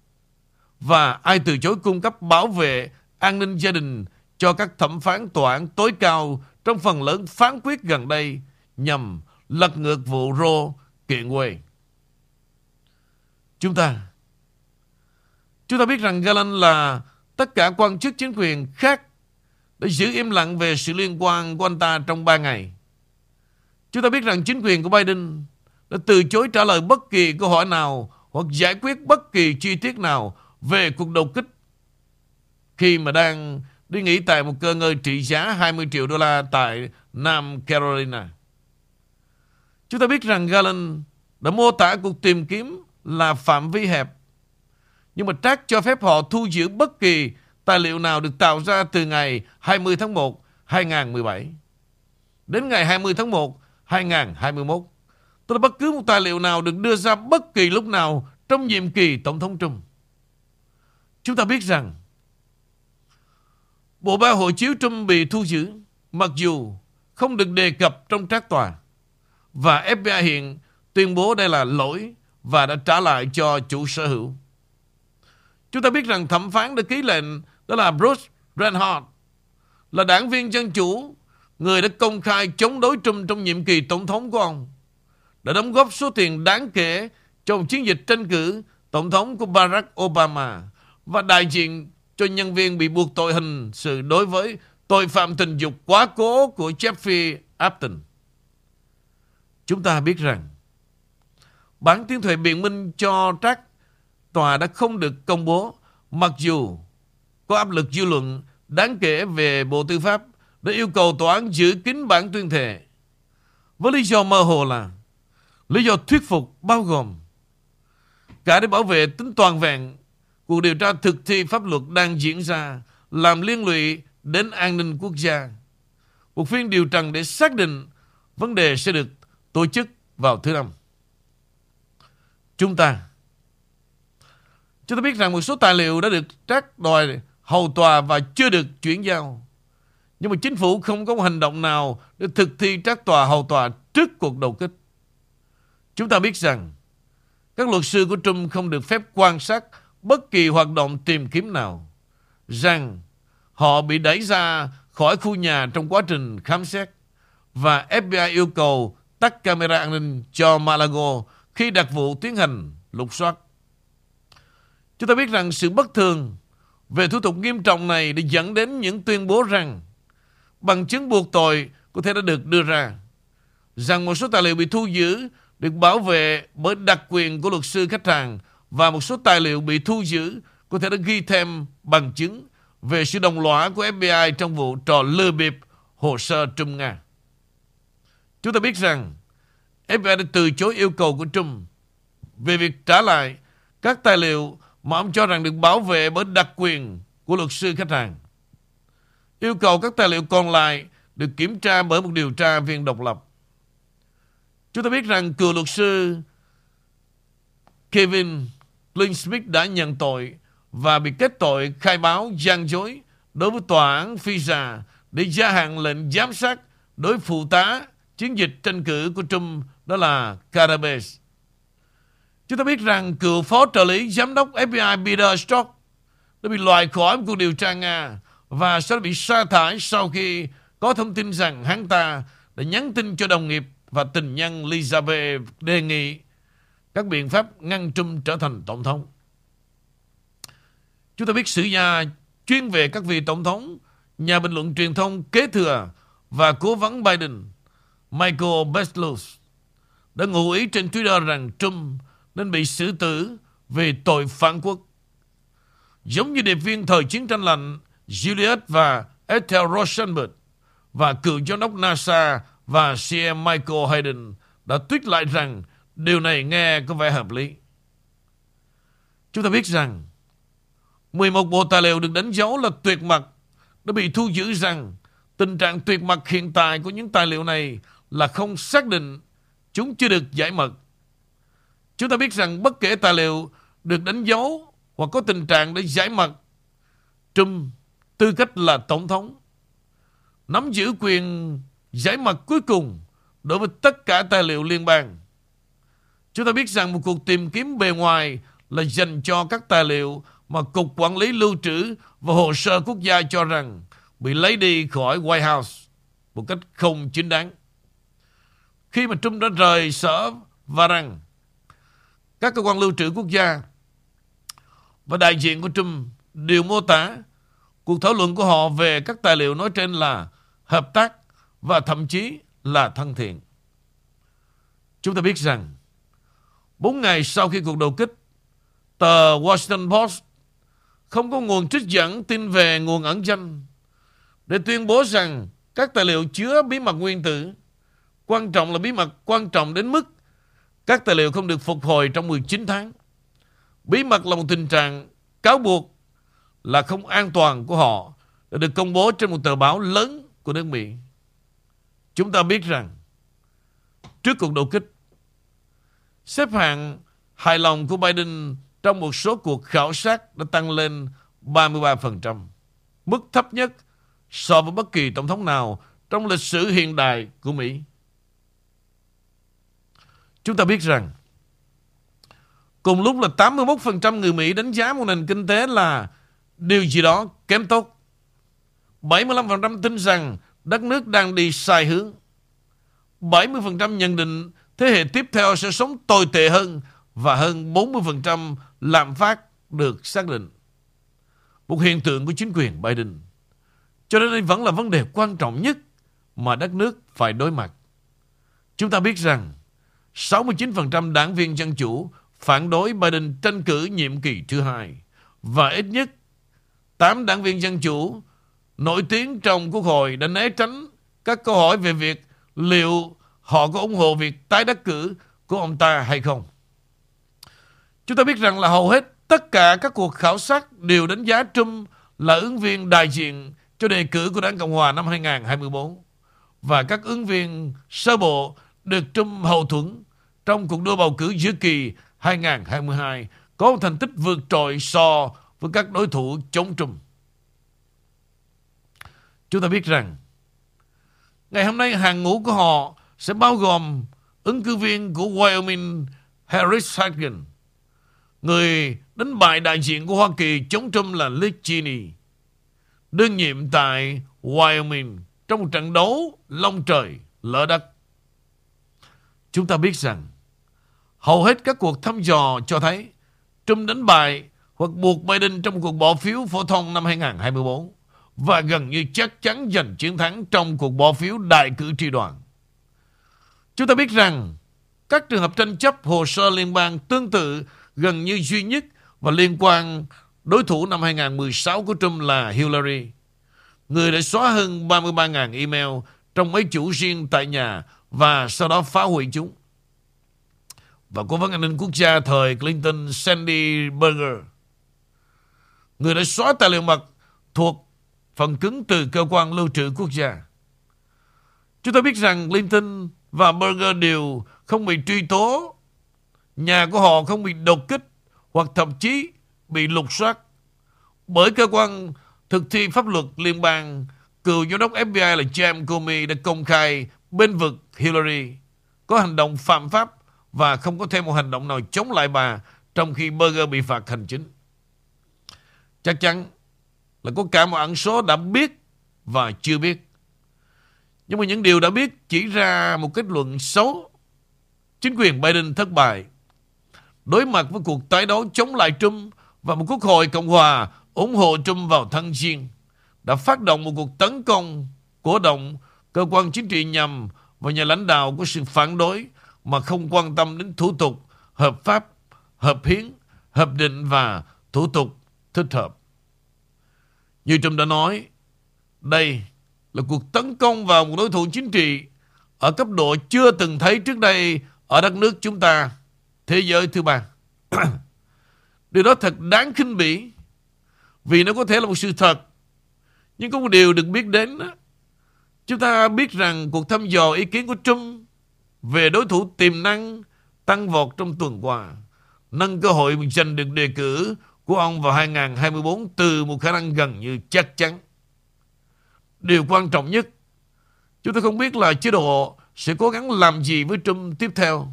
Và ai từ chối cung cấp bảo vệ an ninh gia đình cho các thẩm phán tòa án tối cao trong phần lớn phán quyết gần đây nhằm lật ngược vụ Roe kiện Wade. Chúng ta Chúng ta biết rằng Galen là tất cả quan chức chính quyền khác đã giữ im lặng về sự liên quan của anh ta trong 3 ngày. Chúng ta biết rằng chính quyền của Biden đã từ chối trả lời bất kỳ câu hỏi nào hoặc giải quyết bất kỳ chi tiết nào về cuộc đột kích khi mà đang đi nghỉ tại một cơ ngơi trị giá 20 triệu đô la tại Nam Carolina. Chúng ta biết rằng Galen đã mô tả cuộc tìm kiếm là phạm vi hẹp nhưng mà Trác cho phép họ thu giữ bất kỳ tài liệu nào được tạo ra từ ngày 20 tháng 1, 2017 đến ngày 20 tháng 1, 2021. Tức là bất cứ một tài liệu nào được đưa ra bất kỳ lúc nào trong nhiệm kỳ Tổng thống Trump. Chúng ta biết rằng bộ ba hộ chiếu Trump bị thu giữ mặc dù không được đề cập trong trác tòa và FBI hiện tuyên bố đây là lỗi và đã trả lại cho chủ sở hữu. Chúng ta biết rằng thẩm phán đã ký lệnh đó là Bruce Reinhardt là đảng viên dân chủ, người đã công khai chống đối Trump trong nhiệm kỳ tổng thống của ông, đã đóng góp số tiền đáng kể trong chiến dịch tranh cử tổng thống của Barack Obama và đại diện cho nhân viên bị buộc tội hình sự đối với tội phạm tình dục quá cố của Jeffrey Upton. Chúng ta biết rằng, bản tiếng thuệ biện minh cho trách tòa đã không được công bố, mặc dù có áp lực dư luận đáng kể về Bộ Tư pháp đã yêu cầu tòa án giữ kín bản tuyên thệ với lý do mơ hồ là, lý do thuyết phục bao gồm cả để bảo vệ tính toàn vẹn cuộc điều tra thực thi pháp luật đang diễn ra, làm liên lụy đến an ninh quốc gia. Một phiên điều trần để xác định vấn đề sẽ được tổ chức vào thứ năm. Chúng ta Chúng ta biết rằng một số tài liệu đã được trác đòi hầu tòa và chưa được chuyển giao. Nhưng mà chính phủ không có một hành động nào để thực thi trác tòa hầu tòa trước cuộc đầu kích. Chúng ta biết rằng các luật sư của Trump không được phép quan sát bất kỳ hoạt động tìm kiếm nào. Rằng họ bị đẩy ra khỏi khu nhà trong quá trình khám xét và FBI yêu cầu tắt camera an ninh cho Malago khi đặc vụ tiến hành lục soát. Chúng ta biết rằng sự bất thường về thủ tục nghiêm trọng này đã dẫn đến những tuyên bố rằng bằng chứng buộc tội có thể đã được đưa ra. Rằng một số tài liệu bị thu giữ được bảo vệ bởi đặc quyền của luật sư khách hàng và một số tài liệu bị thu giữ có thể đã ghi thêm bằng chứng về sự đồng lõa của FBI trong vụ trò lừa bịp hồ sơ Trung Nga. Chúng ta biết rằng FBI đã từ chối yêu cầu của Trung về việc trả lại các tài liệu mà ông cho rằng được bảo vệ bởi đặc quyền của luật sư khách hàng. Yêu cầu các tài liệu còn lại được kiểm tra bởi một điều tra viên độc lập. Chúng ta biết rằng cựu luật sư Kevin Lynn Smith đã nhận tội và bị kết tội khai báo gian dối đối với tòa án FISA để gia hạn lệnh giám sát đối phụ tá chiến dịch tranh cử của Trump, đó là Carabes. Chúng ta biết rằng cựu phó trợ lý giám đốc FBI Peter Strzok đã bị loại khỏi cuộc điều tra Nga và sẽ bị sa thải sau khi có thông tin rằng hắn ta đã nhắn tin cho đồng nghiệp và tình nhân Elizabeth đề nghị các biện pháp ngăn Trump trở thành tổng thống. Chúng ta biết sử gia chuyên về các vị tổng thống, nhà bình luận truyền thông kế thừa và cố vấn Biden, Michael Beslus, đã ngụ ý trên Twitter rằng Trump nên bị xử tử vì tội phản quốc. Giống như điệp viên thời chiến tranh lạnh Juliet và Ethel Rosenberg và cựu giám đốc NASA và CM Michael Hayden đã tuyết lại rằng điều này nghe có vẻ hợp lý. Chúng ta biết rằng 11 bộ tài liệu được đánh dấu là tuyệt mật đã bị thu giữ rằng tình trạng tuyệt mật hiện tại của những tài liệu này là không xác định chúng chưa được giải mật. Chúng ta biết rằng bất kể tài liệu được đánh dấu hoặc có tình trạng để giải mật, Trump tư cách là tổng thống nắm giữ quyền giải mật cuối cùng đối với tất cả tài liệu liên bang. Chúng ta biết rằng một cuộc tìm kiếm bề ngoài là dành cho các tài liệu mà Cục Quản lý Lưu trữ và Hồ sơ Quốc gia cho rằng bị lấy đi khỏi White House một cách không chính đáng. Khi mà Trump đã rời sở và rằng các cơ quan lưu trữ quốc gia và đại diện của Trump đều mô tả cuộc thảo luận của họ về các tài liệu nói trên là hợp tác và thậm chí là thân thiện. Chúng ta biết rằng bốn ngày sau khi cuộc đầu kích, tờ Washington Post không có nguồn trích dẫn tin về nguồn ẩn danh để tuyên bố rằng các tài liệu chứa bí mật nguyên tử quan trọng là bí mật quan trọng đến mức các tài liệu không được phục hồi trong 19 tháng. Bí mật là một tình trạng cáo buộc là không an toàn của họ đã được công bố trên một tờ báo lớn của nước Mỹ. Chúng ta biết rằng trước cuộc đột kích, xếp hạng hài lòng của Biden trong một số cuộc khảo sát đã tăng lên 33%, mức thấp nhất so với bất kỳ tổng thống nào trong lịch sử hiện đại của Mỹ. Chúng ta biết rằng cùng lúc là 81% người Mỹ đánh giá một nền kinh tế là điều gì đó kém tốt. 75% tin rằng đất nước đang đi sai hướng. 70% nhận định thế hệ tiếp theo sẽ sống tồi tệ hơn và hơn 40% lạm phát được xác định. Một hiện tượng của chính quyền Biden. Cho nên đây vẫn là vấn đề quan trọng nhất mà đất nước phải đối mặt. Chúng ta biết rằng 69% đảng viên Dân Chủ phản đối Biden tranh cử nhiệm kỳ thứ hai và ít nhất 8 đảng viên Dân Chủ nổi tiếng trong Quốc hội đã né tránh các câu hỏi về việc liệu họ có ủng hộ việc tái đắc cử của ông ta hay không. Chúng ta biết rằng là hầu hết tất cả các cuộc khảo sát đều đánh giá Trump là ứng viên đại diện cho đề cử của đảng Cộng Hòa năm 2024 và các ứng viên sơ bộ được Trump hậu thuẫn trong cuộc đua bầu cử giữa kỳ 2022 có một thành tích vượt trội so với các đối thủ chống Trump. Chúng ta biết rằng, ngày hôm nay hàng ngũ của họ sẽ bao gồm ứng cử viên của Wyoming Harris Hagen, người đánh bại đại diện của Hoa Kỳ chống Trump là Liz Cheney, đương nhiệm tại Wyoming trong một trận đấu long trời lỡ đất. Chúng ta biết rằng hầu hết các cuộc thăm dò cho thấy Trump đánh bại hoặc buộc Biden trong cuộc bỏ phiếu phổ thông năm 2024 và gần như chắc chắn giành chiến thắng trong cuộc bỏ phiếu đại cử tri đoàn. Chúng ta biết rằng các trường hợp tranh chấp hồ sơ liên bang tương tự gần như duy nhất và liên quan đối thủ năm 2016 của Trump là Hillary, người đã xóa hơn 33.000 email trong máy chủ riêng tại nhà và sau đó phá hủy chúng. Và cố vấn an ninh quốc gia thời Clinton Sandy Berger, người đã xóa tài liệu mật thuộc phần cứng từ cơ quan lưu trữ quốc gia. Chúng ta biết rằng Clinton và Berger đều không bị truy tố, nhà của họ không bị đột kích hoặc thậm chí bị lục soát bởi cơ quan thực thi pháp luật liên bang cựu giám đốc FBI là James Comey đã công khai bên vực Hillary có hành động phạm pháp và không có thêm một hành động nào chống lại bà trong khi Berger bị phạt hành chính. Chắc chắn là có cả một ẩn số đã biết và chưa biết. Nhưng mà những điều đã biết chỉ ra một kết luận xấu. Chính quyền Biden thất bại. Đối mặt với cuộc tái đấu chống lại Trump và một quốc hội Cộng hòa ủng hộ Trump vào tháng Giêng đã phát động một cuộc tấn công cổ động cơ quan chính trị nhằm vào nhà lãnh đạo của sự phản đối mà không quan tâm đến thủ tục hợp pháp, hợp hiến, hợp định và thủ tục thích hợp. Như Trump đã nói, đây là cuộc tấn công vào một đối thủ chính trị ở cấp độ chưa từng thấy trước đây ở đất nước chúng ta, thế giới thứ ba. Điều đó thật đáng khinh bỉ vì nó có thể là một sự thật. Nhưng có một điều được biết đến đó. Chúng ta biết rằng cuộc thăm dò ý kiến của Trump về đối thủ tiềm năng tăng vọt trong tuần qua, nâng cơ hội giành được đề cử của ông vào 2024 từ một khả năng gần như chắc chắn. Điều quan trọng nhất, chúng tôi không biết là chế độ sẽ cố gắng làm gì với Trump tiếp theo.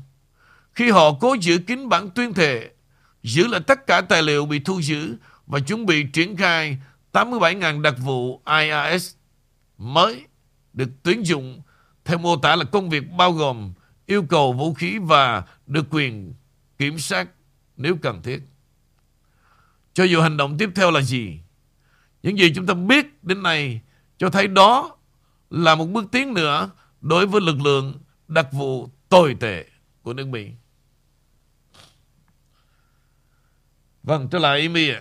Khi họ cố giữ kín bản tuyên thệ, giữ lại tất cả tài liệu bị thu giữ và chuẩn bị triển khai 87.000 đặc vụ IRS mới được tuyển dụng theo mô tả là công việc bao gồm yêu cầu vũ khí và được quyền kiểm soát nếu cần thiết. Cho dù hành động tiếp theo là gì, những gì chúng ta biết đến nay cho thấy đó là một bước tiến nữa đối với lực lượng đặc vụ tồi tệ của nước Mỹ. Vâng, trở lại Amy ạ.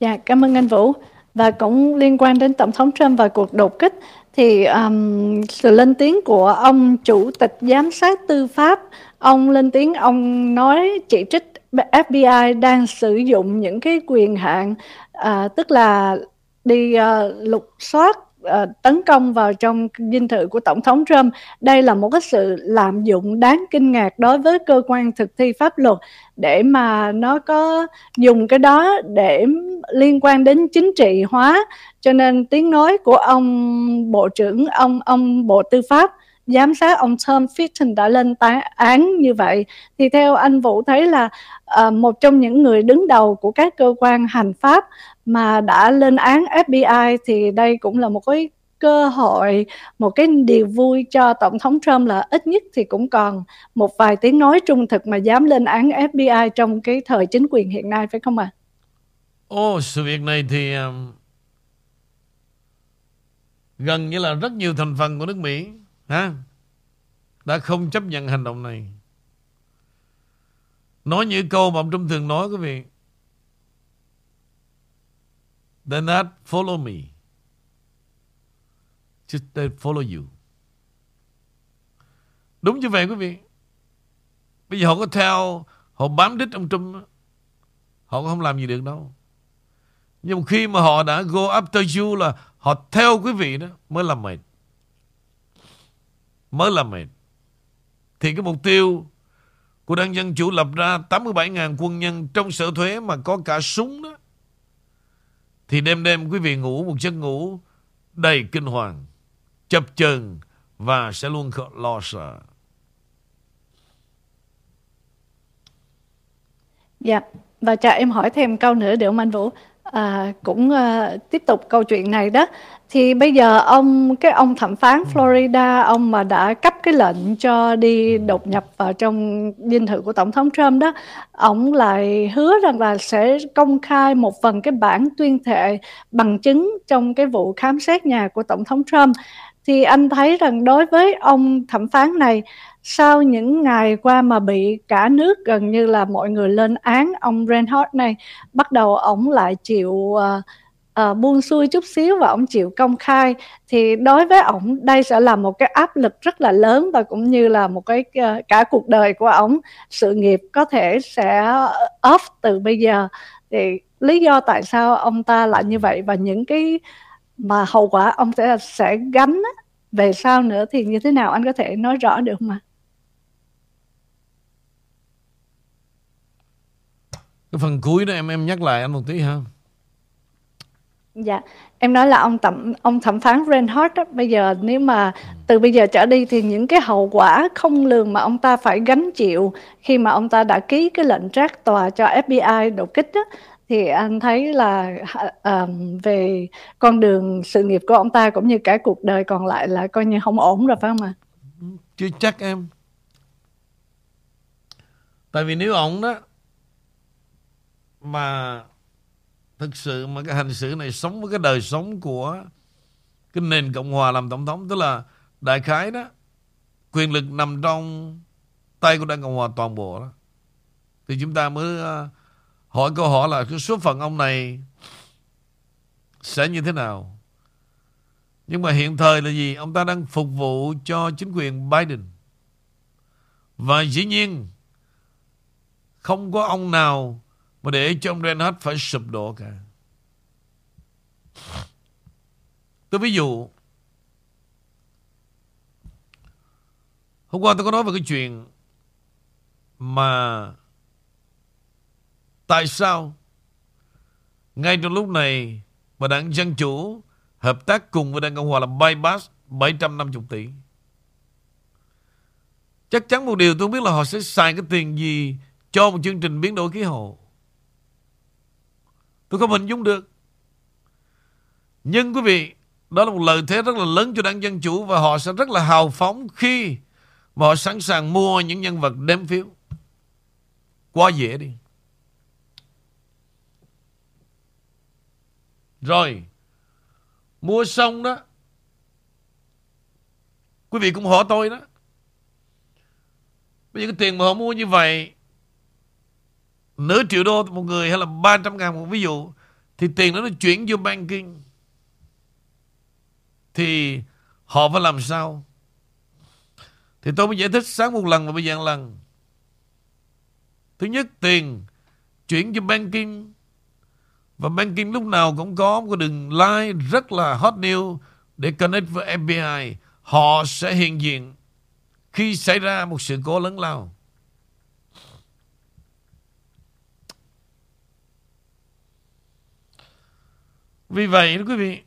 Dạ, cảm ơn anh Vũ. Và cũng liên quan đến Tổng thống Trump và cuộc đột kích thì um, sự lên tiếng của ông chủ tịch giám sát tư pháp ông lên tiếng ông nói chỉ trích FBI đang sử dụng những cái quyền hạn uh, tức là đi uh, lục soát uh, tấn công vào trong dinh thự của tổng thống Trump. Đây là một cái sự lạm dụng đáng kinh ngạc đối với cơ quan thực thi pháp luật để mà nó có dùng cái đó để liên quan đến chính trị hóa. Cho nên tiếng nói của ông bộ trưởng ông ông bộ tư pháp giám sát ông Tom Fitton đã lên án như vậy thì theo anh Vũ thấy là uh, một trong những người đứng đầu của các cơ quan hành pháp mà đã lên án FBI thì đây cũng là một cái cơ hội một cái điều vui cho tổng thống Trump là ít nhất thì cũng còn một vài tiếng nói trung thực mà dám lên án FBI trong cái thời chính quyền hiện nay phải không ạ? À? Ồ, sự việc này thì um, gần như là rất nhiều thành phần của nước Mỹ ha đã không chấp nhận hành động này. Nói như câu mà ông Trump thường nói quý vị. They're not follow me. Just they follow you. Đúng như vậy quý vị. Bây giờ họ có theo, họ bám đích ông Trump, họ không làm gì được đâu. Nhưng khi mà họ đã go after you là họ theo quý vị đó mới là mệt. Mới là mệt. Thì cái mục tiêu của đảng Dân Chủ lập ra 87.000 quân nhân trong sở thuế mà có cả súng đó. Thì đêm đêm quý vị ngủ một giấc ngủ đầy kinh hoàng, chập chờn và sẽ luôn lo sợ. Dạ, và cho em hỏi thêm câu nữa được không anh Vũ? À, cũng uh, tiếp tục câu chuyện này đó. Thì bây giờ ông cái ông thẩm phán Florida ông mà đã cấp cái lệnh cho đi đột nhập vào trong dinh thự của tổng thống Trump đó ông lại hứa rằng là sẽ công khai một phần cái bản tuyên thệ bằng chứng trong cái vụ khám xét nhà của tổng thống Trump. Thì anh thấy rằng đối với ông thẩm phán này sau những ngày qua mà bị cả nước gần như là mọi người lên án ông Reinhardt này bắt đầu ông lại chịu uh, uh, buông xuôi chút xíu và ông chịu công khai. Thì đối với ông đây sẽ là một cái áp lực rất là lớn và cũng như là một cái uh, cả cuộc đời của ông sự nghiệp có thể sẽ off từ bây giờ. Thì lý do tại sao ông ta lại như vậy và những cái mà hậu quả ông sẽ sẽ gánh về sau nữa thì như thế nào? Anh có thể nói rõ được mà cái phần cuối đó em em nhắc lại anh một tí ha Dạ, em nói là ông thẩm ông thẩm phán Reinhardt đó, bây giờ nếu mà từ bây giờ trở đi thì những cái hậu quả không lường mà ông ta phải gánh chịu khi mà ông ta đã ký cái lệnh trác tòa cho FBI đột kích đó, thì anh thấy là um, về con đường sự nghiệp của ông ta cũng như cả cuộc đời còn lại là coi như không ổn rồi phải không ạ? Chưa chắc em. Tại vì nếu ổng đó mà thực sự mà cái hành xử này sống với cái đời sống của cái nền cộng hòa làm tổng thống, tức là đại khái đó, quyền lực nằm trong tay của đảng cộng hòa toàn bộ đó. Thì chúng ta mới ờ, hỏi câu hỏi là cái số phận ông này sẽ như thế nào? Nhưng mà hiện thời là gì? Ông ta đang phục vụ cho chính quyền Biden. Và dĩ nhiên, không có ông nào mà để cho ông Reinhardt phải sụp đổ cả. Tôi ví dụ, Hôm qua tôi có nói về cái chuyện mà tại sao ngay trong lúc này mà đảng Dân Chủ hợp tác cùng với đảng Cộng Hòa là bypass 750 tỷ. Chắc chắn một điều tôi biết là họ sẽ xài cái tiền gì cho một chương trình biến đổi khí hậu. Tôi không hình dung được. Nhưng quý vị, đó là một lợi thế rất là lớn cho đảng Dân Chủ và họ sẽ rất là hào phóng khi mà họ sẵn sàng mua những nhân vật đếm phiếu. Quá dễ đi. Rồi, mua xong đó, quý vị cũng hỏi tôi đó. Bây giờ cái tiền mà họ mua như vậy nửa triệu đô một người hay là 300 ngàn một ví dụ, thì tiền đó nó chuyển vô banking. Thì họ phải làm sao? Thì tôi mới giải thích sáng một lần và bây giờ một lần. Thứ nhất, tiền chuyển cho banking. Và banking lúc nào cũng có một đường line, rất là hot new để connect với FBI họ sẽ hiện diện khi xảy ra một sự cố lớn lao. Vì vậy đó quý vị,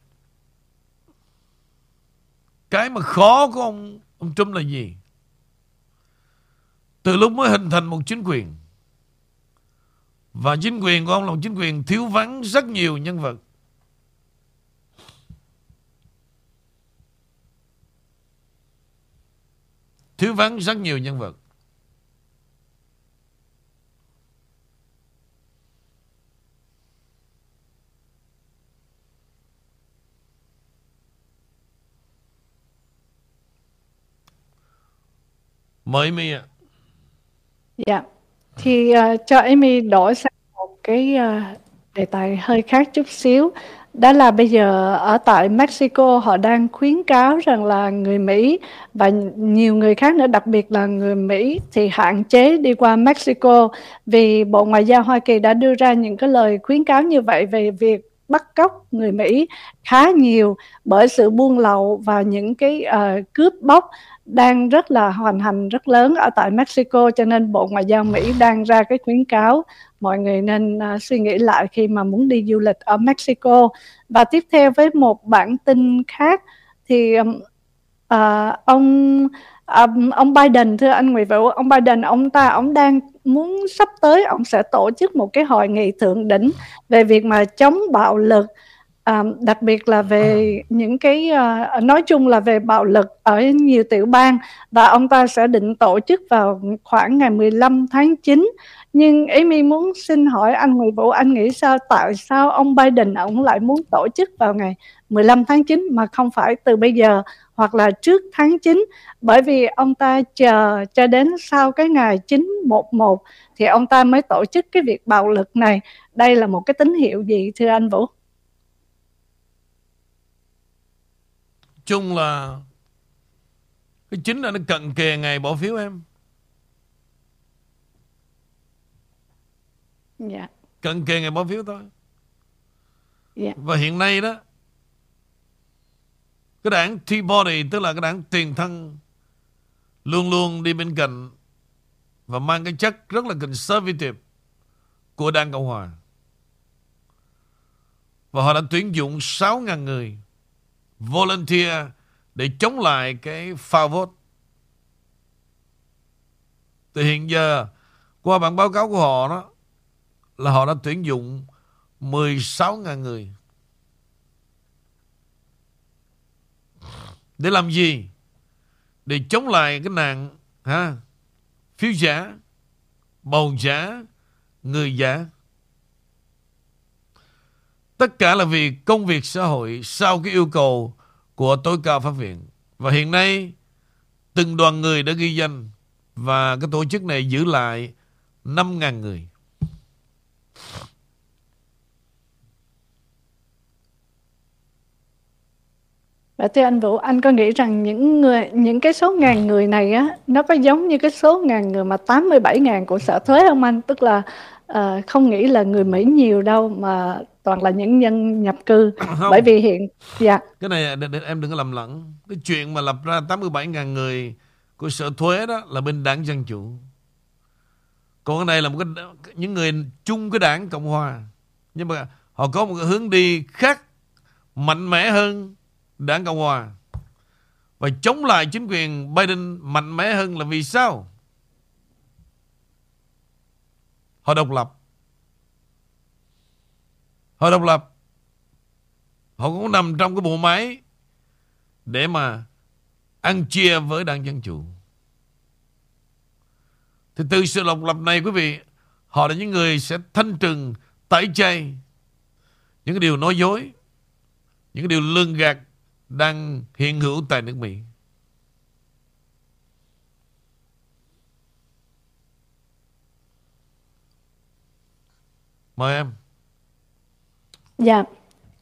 Cái mà khó của ông Ông Trump là gì? Từ lúc mới hình thành một chính quyền, Và chính quyền của ông là một chính quyền thiếu vắng rất nhiều nhân vật. Thiếu vắng rất nhiều nhân vật. Mời Amy ạ. Dạ. Thì uh, cho Amy đổi sang một cái uh, đề tài hơi khác chút xíu. Đó là bây giờ ở tại Mexico họ đang khuyến cáo rằng là người Mỹ và nhiều người khác nữa đặc biệt là người Mỹ thì hạn chế đi qua Mexico vì Bộ Ngoại giao Hoa Kỳ đã đưa ra những cái lời khuyến cáo như vậy về việc bắt cóc người Mỹ khá nhiều bởi sự buôn lậu và những cái uh, cướp bóc đang rất là hoàn hành rất lớn ở tại Mexico. Cho nên Bộ Ngoại giao Mỹ đang ra cái khuyến cáo mọi người nên uh, suy nghĩ lại khi mà muốn đi du lịch ở Mexico. Và tiếp theo với một bản tin khác thì um, uh, ông um, ông Biden thưa anh Nguyễn Vũ ông Biden ông ta ông đang muốn sắp tới ông sẽ tổ chức một cái hội nghị thượng đỉnh về việc mà chống bạo lực à, đặc biệt là về những cái uh, nói chung là về bạo lực ở nhiều tiểu bang. Và ông ta sẽ định tổ chức vào khoảng ngày 15 tháng 9 nhưng Amy muốn xin hỏi anh Nguyễn Vũ anh nghĩ sao? Tại sao ông Biden ông lại muốn tổ chức vào ngày 15 tháng 9 mà không phải từ bây giờ hoặc là trước tháng 9 bởi vì ông ta chờ cho đến sau cái ngày 911 thì ông ta mới tổ chức cái việc bạo lực này. Đây là một cái tín hiệu gì thưa anh Vũ? Chung là cái chính là nó cận kề ngày bỏ phiếu em. Dạ. Cận kề ngày bỏ phiếu thôi. Dạ. Và hiện nay đó cái đảng Tea Party tức là cái đảng tiền thân luôn luôn đi bên cạnh và mang cái chất rất là conservative của đảng Cộng Hòa. Và họ đã tuyển dụng 6.000 người volunteer để chống lại cái foul vote. Từ hiện giờ, qua bản báo cáo của họ đó, là họ đã tuyển dụng 16.000 người Để làm gì? Để chống lại cái nạn ha, phiếu giả, bầu giả, người giả. Tất cả là vì công việc xã hội sau cái yêu cầu của tối cao pháp viện. Và hiện nay, từng đoàn người đã ghi danh và cái tổ chức này giữ lại 5.000 người. Và thưa anh Vũ, anh có nghĩ rằng những người những cái số ngàn người này á nó có giống như cái số ngàn người mà 87 ngàn của sở thuế không anh? Tức là uh, không nghĩ là người Mỹ nhiều đâu mà toàn là những nhân nhập cư. Không. Bởi vì hiện dạ Cái này để, để em đừng có lầm lẫn. Cái chuyện mà lập ra 87.000 người của sở thuế đó là bên đảng Dân Chủ. Còn cái này là một cái những người chung cái đảng Cộng Hòa. Nhưng mà họ có một cái hướng đi khác mạnh mẽ hơn đảng Cộng Hòa và chống lại chính quyền Biden mạnh mẽ hơn là vì sao? Họ độc lập. Họ độc lập. Họ cũng nằm trong cái bộ máy để mà ăn chia với đảng Dân Chủ. Thì từ sự độc lập này quý vị, họ là những người sẽ thanh trừng, tẩy chay những cái điều nói dối, những cái điều lương gạt đang hiện hữu tại nước Mỹ. Mời em. Dạ.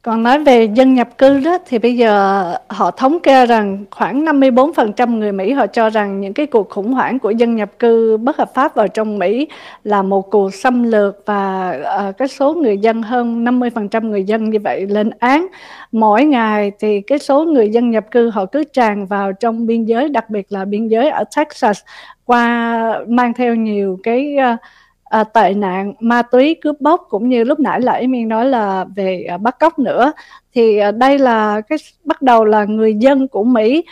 Còn nói về dân nhập cư đó thì bây giờ họ thống kê rằng khoảng 54% người Mỹ họ cho rằng những cái cuộc khủng hoảng của dân nhập cư bất hợp pháp vào trong Mỹ là một cuộc xâm lược và uh, cái số người dân hơn 50% người dân như vậy lên án. Mỗi ngày thì cái số người dân nhập cư họ cứ tràn vào trong biên giới, đặc biệt là biên giới ở Texas qua mang theo nhiều cái uh, à, tệ nạn ma túy cướp bóc cũng như lúc nãy là miên nói là về à, bắt cóc nữa. Thì à, đây là cái bắt đầu là người dân của Mỹ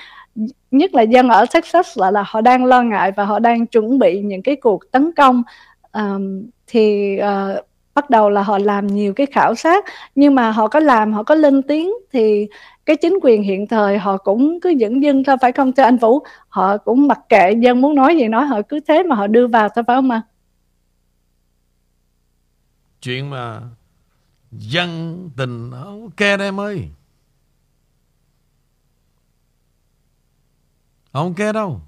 nhất là dân ở Texas là là họ đang lo ngại và họ đang chuẩn bị những cái cuộc tấn công. Um, thì uh, bắt đầu là họ làm nhiều cái khảo sát nhưng mà họ có làm họ có lên tiếng thì cái chính quyền hiện thời họ cũng cứ dẫn dưng thôi phải không cho anh Vũ? Họ cũng mặc kệ dân muốn nói gì nói họ cứ thế mà họ đưa vào thôi phải không ạ? Chuyện mà dân tình không kê đây em ơi. Không kê đâu?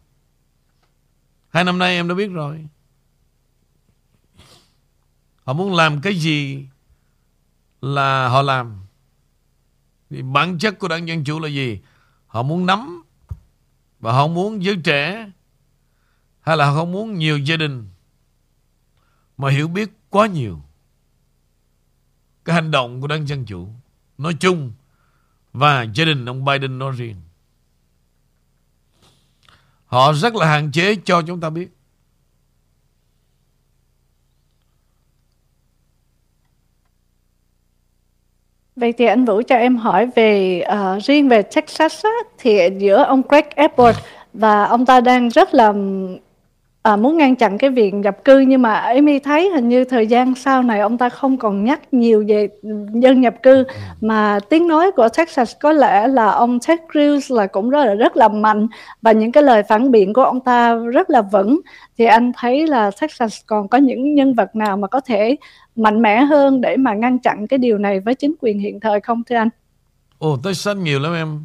Hai năm nay em đã biết rồi. Họ muốn làm cái gì là họ làm. Thì bản chất của đảng Dân Chủ là gì? Họ muốn nắm và họ muốn giới trẻ hay là họ không muốn nhiều gia đình mà hiểu biết quá nhiều? Cái hành động của đảng Dân Chủ. nói chung và gia đình ông Biden nói riêng. Họ rất là hạn chế cho chúng ta biết. Vậy thì anh Vũ cho em hỏi về uh, riêng về Texas á, thì giữa ông Greg Abbott và ông ta đang rất là à, muốn ngăn chặn cái việc nhập cư nhưng mà Amy thấy hình như thời gian sau này ông ta không còn nhắc nhiều về dân nhập cư mà tiếng nói của Texas có lẽ là ông Ted Cruz là cũng rất là rất là mạnh và những cái lời phản biện của ông ta rất là vững thì anh thấy là Texas còn có những nhân vật nào mà có thể mạnh mẽ hơn để mà ngăn chặn cái điều này với chính quyền hiện thời không thưa anh? Ồ, Texas nhiều lắm em.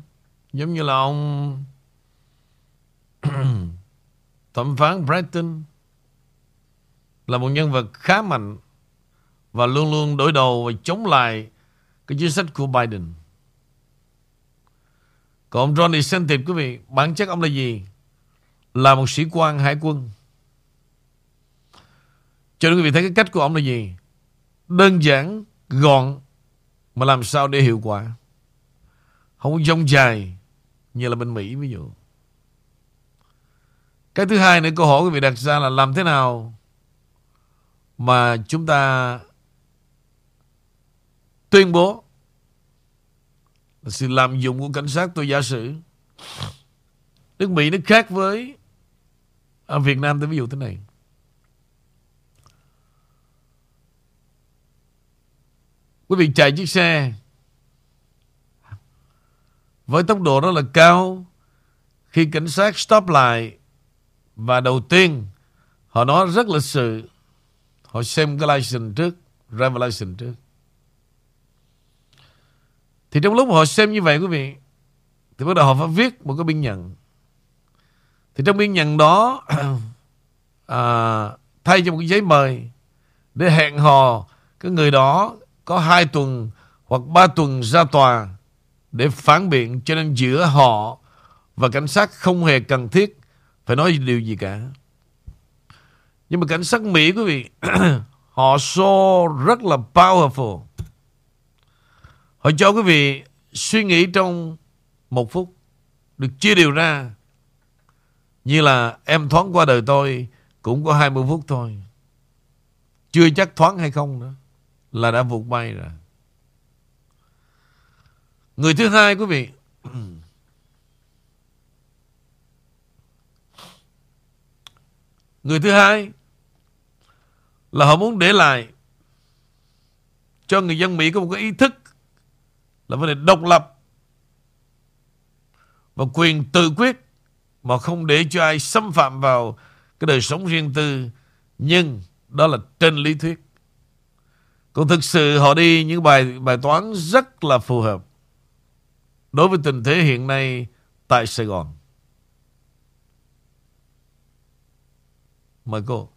Giống như là ông Thẩm phán Brighton là một nhân vật khá mạnh và luôn luôn đối đầu và chống lại cái chính sách của Biden. Còn ông Ron DeSantis quý vị, bản chất ông là gì? Là một sĩ quan hải quân. Cho nên quý vị thấy cái cách của ông là gì? Đơn giản, gọn, mà làm sao để hiệu quả. Không có dông dài như là bên Mỹ ví dụ. Cái thứ hai nữa, câu hỏi quý vị đặt ra là làm thế nào mà chúng ta tuyên bố sự lạm dụng của cảnh sát tôi giả sử. Nước Mỹ nó khác với ở Việt Nam tôi ví dụ thế này. Quý vị chạy chiếc xe với tốc độ rất là cao khi cảnh sát stop lại và đầu tiên Họ nói rất lịch sự. Họ xem cái license trước Revelation trước. Thì trong lúc họ xem như vậy quý vị Thì bắt đầu họ phải viết một cái biên nhận. Thì trong biên nhận đó à, Thay cho một cái giấy mời Để hẹn hò Cái người đó có hai tuần Hoặc ba tuần ra tòa Để phản biện. Cho nên giữa họ Và cảnh sát không hề cần thiết phải nói điều gì cả. Nhưng mà cảnh sát Mỹ, quý vị, Họ so rất là powerful. Họ cho quý vị suy nghĩ trong một phút, Được chia điều ra. Như là em thoáng qua đời tôi Cũng có 20 phút thôi. Chưa chắc thoáng hay không nữa, Là đã vụt bay rồi. Người thứ hai, quý vị Người thứ hai là họ muốn để lại cho người dân Mỹ có một cái ý thức là vấn đề độc lập và quyền tự quyết mà không để cho ai xâm phạm vào cái đời sống riêng tư. Nhưng đó là trên lý thuyết. Còn thực sự họ đi những bài bài toán rất là phù hợp đối với tình thế hiện nay tại Sài Gòn. Mời cô.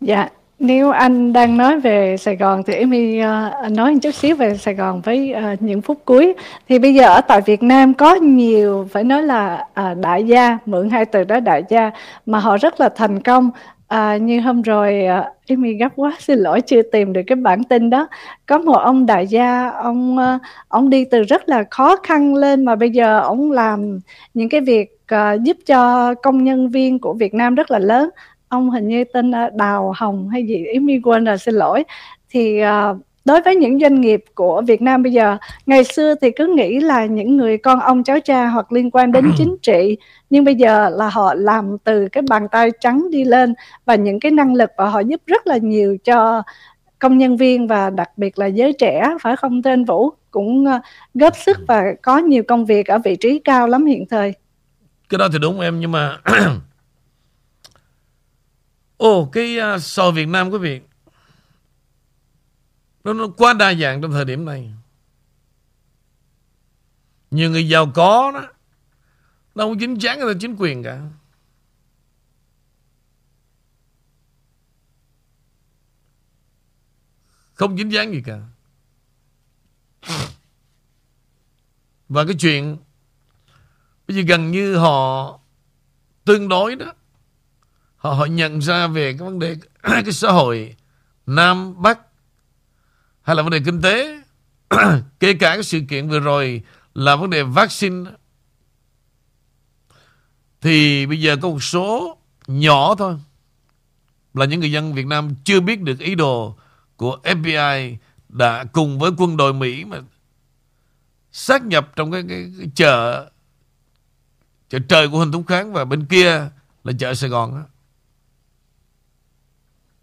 Dạ, nếu anh đang nói về Sài Gòn thì Amy uh, nói một chút xíu về Sài Gòn với uh, những phút cuối. Thì bây giờ ở tại Việt Nam có nhiều phải nói là uh, đại gia, mượn hai từ đó đại gia mà họ rất là thành công. À, như hôm rồi uh, Amy gấp quá xin lỗi chưa tìm được cái bản tin đó có một ông đại gia ông uh, ông đi từ rất là khó khăn lên mà bây giờ ông làm những cái việc uh, giúp cho công nhân viên của Việt Nam rất là lớn. Ông hình như tên Đào Hồng hay gì ý mi quên rồi xin lỗi. Thì uh, đối với những doanh nghiệp của Việt Nam bây giờ ngày xưa thì cứ nghĩ là những người con ông cháu cha hoặc liên quan đến chính trị nhưng bây giờ là họ làm từ cái bàn tay trắng đi lên và những cái năng lực và họ giúp rất là nhiều cho công nhân viên và đặc biệt là giới trẻ phải không tên Vũ? Cũng góp sức và có nhiều công việc ở vị trí cao lắm hiện thời cái đó thì đúng em nhưng mà Ồ oh, cái uh, sò Việt Nam quý vị nó, nó quá đa dạng trong thời điểm này. Nhiều người giàu có đó Nó không chính chắn là chính quyền cả. Không dính dáng gì cả. Và cái chuyện Bây giờ gần như họ tương đối đó. Họ, họ nhận ra về cái vấn đề cái xã hội Nam Bắc hay là vấn đề kinh tế. Kể cả cái sự kiện vừa rồi là vấn đề vaccine. Thì bây giờ có một số nhỏ thôi. Là những người dân Việt Nam chưa biết được ý đồ của FBI đã cùng với quân đội Mỹ mà sát nhập trong cái, cái, cái chợ chợ trời của Huỳnh Thúc Kháng và bên kia là chợ Sài Gòn đó.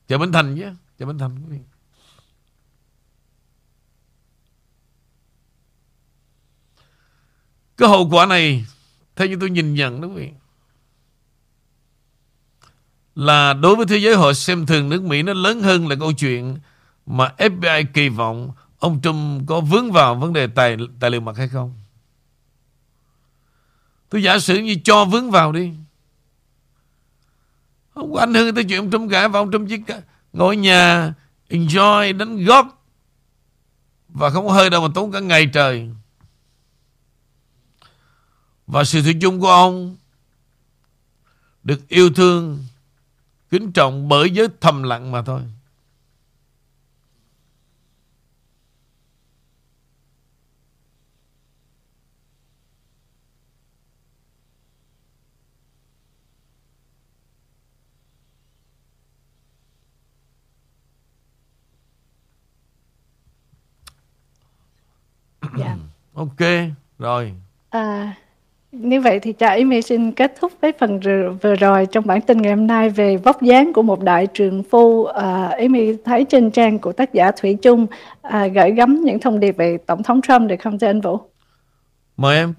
chợ Bến Thành chứ, chợ Bến Thành cái hậu quả này, theo như tôi nhìn nhận đó quý vị, là đối với thế giới họ xem thường nước Mỹ nó lớn hơn là câu chuyện mà FBI kỳ vọng ông Trump có vướng vào vấn đề tài tài liệu mật hay không. Tôi giả sử như cho vướng vào đi. Không có ảnh hưởng tới chuyện ông Trump cả, và ông Trump chỉ ngồi nhà, enjoy, đánh góp, và không có hơi đâu mà tốn cả ngày trời. Và sự thủy chung của ông được yêu thương, kính trọng bởi giới thầm lặng mà thôi. Dạ. Ok, rồi. À, như vậy thì trà Amy xin kết thúc với phần vừa rồi trong bản tin ngày hôm nay về vóc dáng của một đại trượng phu. À, Amy thấy trên trang của tác giả Thủy Trung à, gửi gắm những thông điệp về Tổng thống Trump được không thưa anh Vũ? Mời em.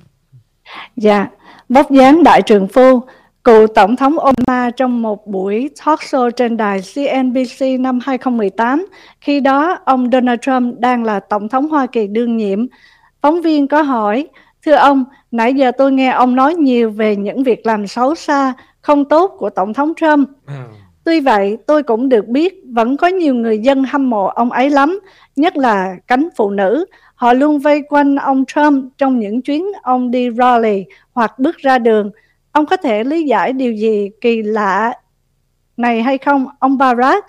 Dạ, vóc dáng đại trượng phu. Cựu Tổng thống Obama trong một buổi talk show trên đài CNBC năm 2018, khi đó ông Donald Trump đang là Tổng thống Hoa Kỳ đương nhiệm. Phóng viên có hỏi, Thưa ông, nãy giờ tôi nghe ông nói nhiều về những việc làm xấu xa, không tốt của Tổng thống Trump. Ừ. Tuy vậy, tôi cũng được biết vẫn có nhiều người dân hâm mộ ông ấy lắm, nhất là cánh phụ nữ. Họ luôn vây quanh ông Trump trong những chuyến ông đi rally hoặc bước ra đường. Ông có thể lý giải điều gì kỳ lạ này hay không, ông Barack?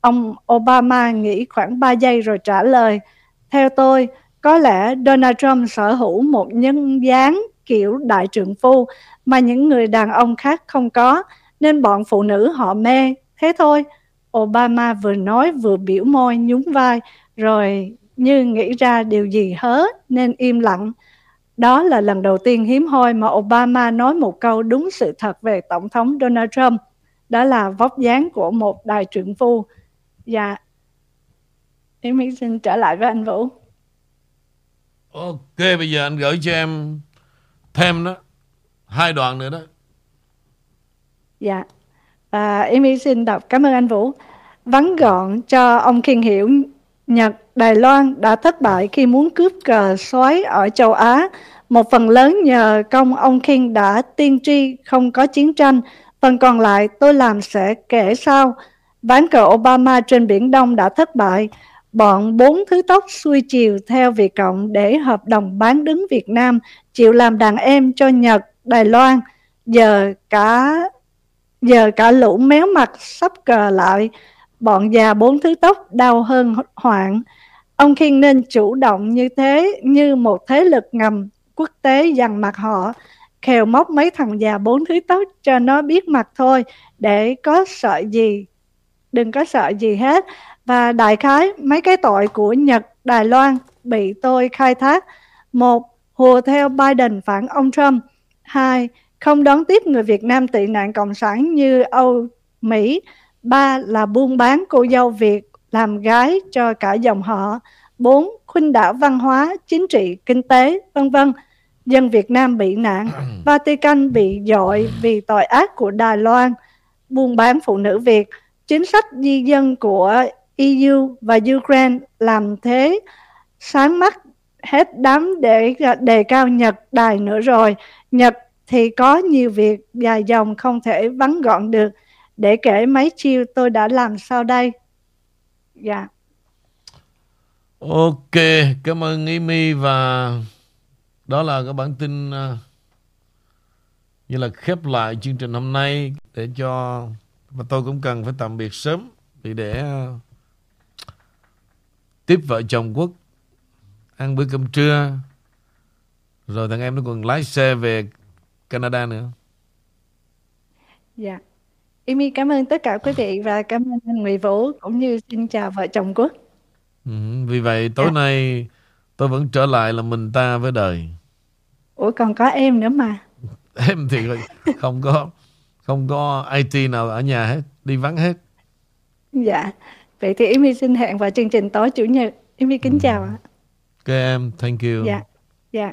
Ông Obama nghĩ khoảng 3 giây rồi trả lời. Theo tôi, có lẽ Donald Trump sở hữu một nhân dáng kiểu đại trượng phu mà những người đàn ông khác không có, nên bọn phụ nữ họ mê. Thế thôi. Obama vừa nói vừa biểu môi nhún vai, rồi như nghĩ ra điều gì hớ nên im lặng. Đó là lần đầu tiên hiếm hoi mà Obama nói một câu đúng sự thật về Tổng thống Donald Trump. Đó là vóc dáng của một đại trượng phu. Dạ, em xin trở lại với anh Vũ. Ok bây giờ anh gửi cho em thêm đó hai đoạn nữa đó. Dạ. À, em xin đọc cảm ơn anh Vũ. Vắn gọn cho ông Kiên hiểu Nhật, Đài Loan đã thất bại khi muốn cướp cờ xoáy ở châu Á. Một phần lớn nhờ công ông King đã tiên tri không có chiến tranh. Phần còn lại tôi làm sẽ kể sau. Ván cờ Obama trên Biển Đông đã thất bại bọn bốn thứ tóc xuôi chiều theo Việt Cộng để hợp đồng bán đứng Việt Nam, chịu làm đàn em cho Nhật, Đài Loan. Giờ cả giờ cả lũ méo mặt sắp cờ lại, bọn già bốn thứ tóc đau hơn hoạn. Ông Khiên nên chủ động như thế, như một thế lực ngầm quốc tế dằn mặt họ, khều móc mấy thằng già bốn thứ tóc cho nó biết mặt thôi, để có sợ gì, đừng có sợ gì hết. Và đại khái mấy cái tội của Nhật, Đài Loan bị tôi khai thác. Một, hùa theo Biden phản ông Trump. Hai, không đón tiếp người Việt Nam tị nạn cộng sản như Âu, Mỹ. Ba là buôn bán cô dâu Việt làm gái cho cả dòng họ. Bốn, khuynh đảo văn hóa, chính trị, kinh tế, vân vân. Dân Việt Nam bị nạn, Vatican bị dội vì tội ác của Đài Loan, buôn bán phụ nữ Việt, chính sách di dân của EU và Ukraine làm thế sáng mắt hết đám để đề cao Nhật đài nữa rồi. Nhật thì có nhiều việc dài dòng không thể vắn gọn được. Để kể mấy chiêu tôi đã làm sau đây. Dạ. Yeah. Ok, cảm ơn Amy và đó là cái bản tin uh, như là khép lại chương trình hôm nay để cho và tôi cũng cần phải tạm biệt sớm vì để uh, tiếp vợ chồng quốc ăn bữa cơm trưa. Rồi thằng em nó còn lái xe về Canada nữa. Dạ. Amy cảm ơn tất cả quý vị và cảm ơn anh Nguyễn Vũ cũng như xin chào vợ chồng Quốc. Ừ, vì vậy tối Dạ. nay tôi vẫn trở lại là mình ta với đời. Ủa còn có em nữa mà. Em thì không có không có IT nào ở nhà hết, đi vắng hết. Dạ. Vậy thì Amy xin hẹn vào chương trình tối chủ nhật. Amy kính chào ạ. Ok em, thank you. Dạ. Dạ.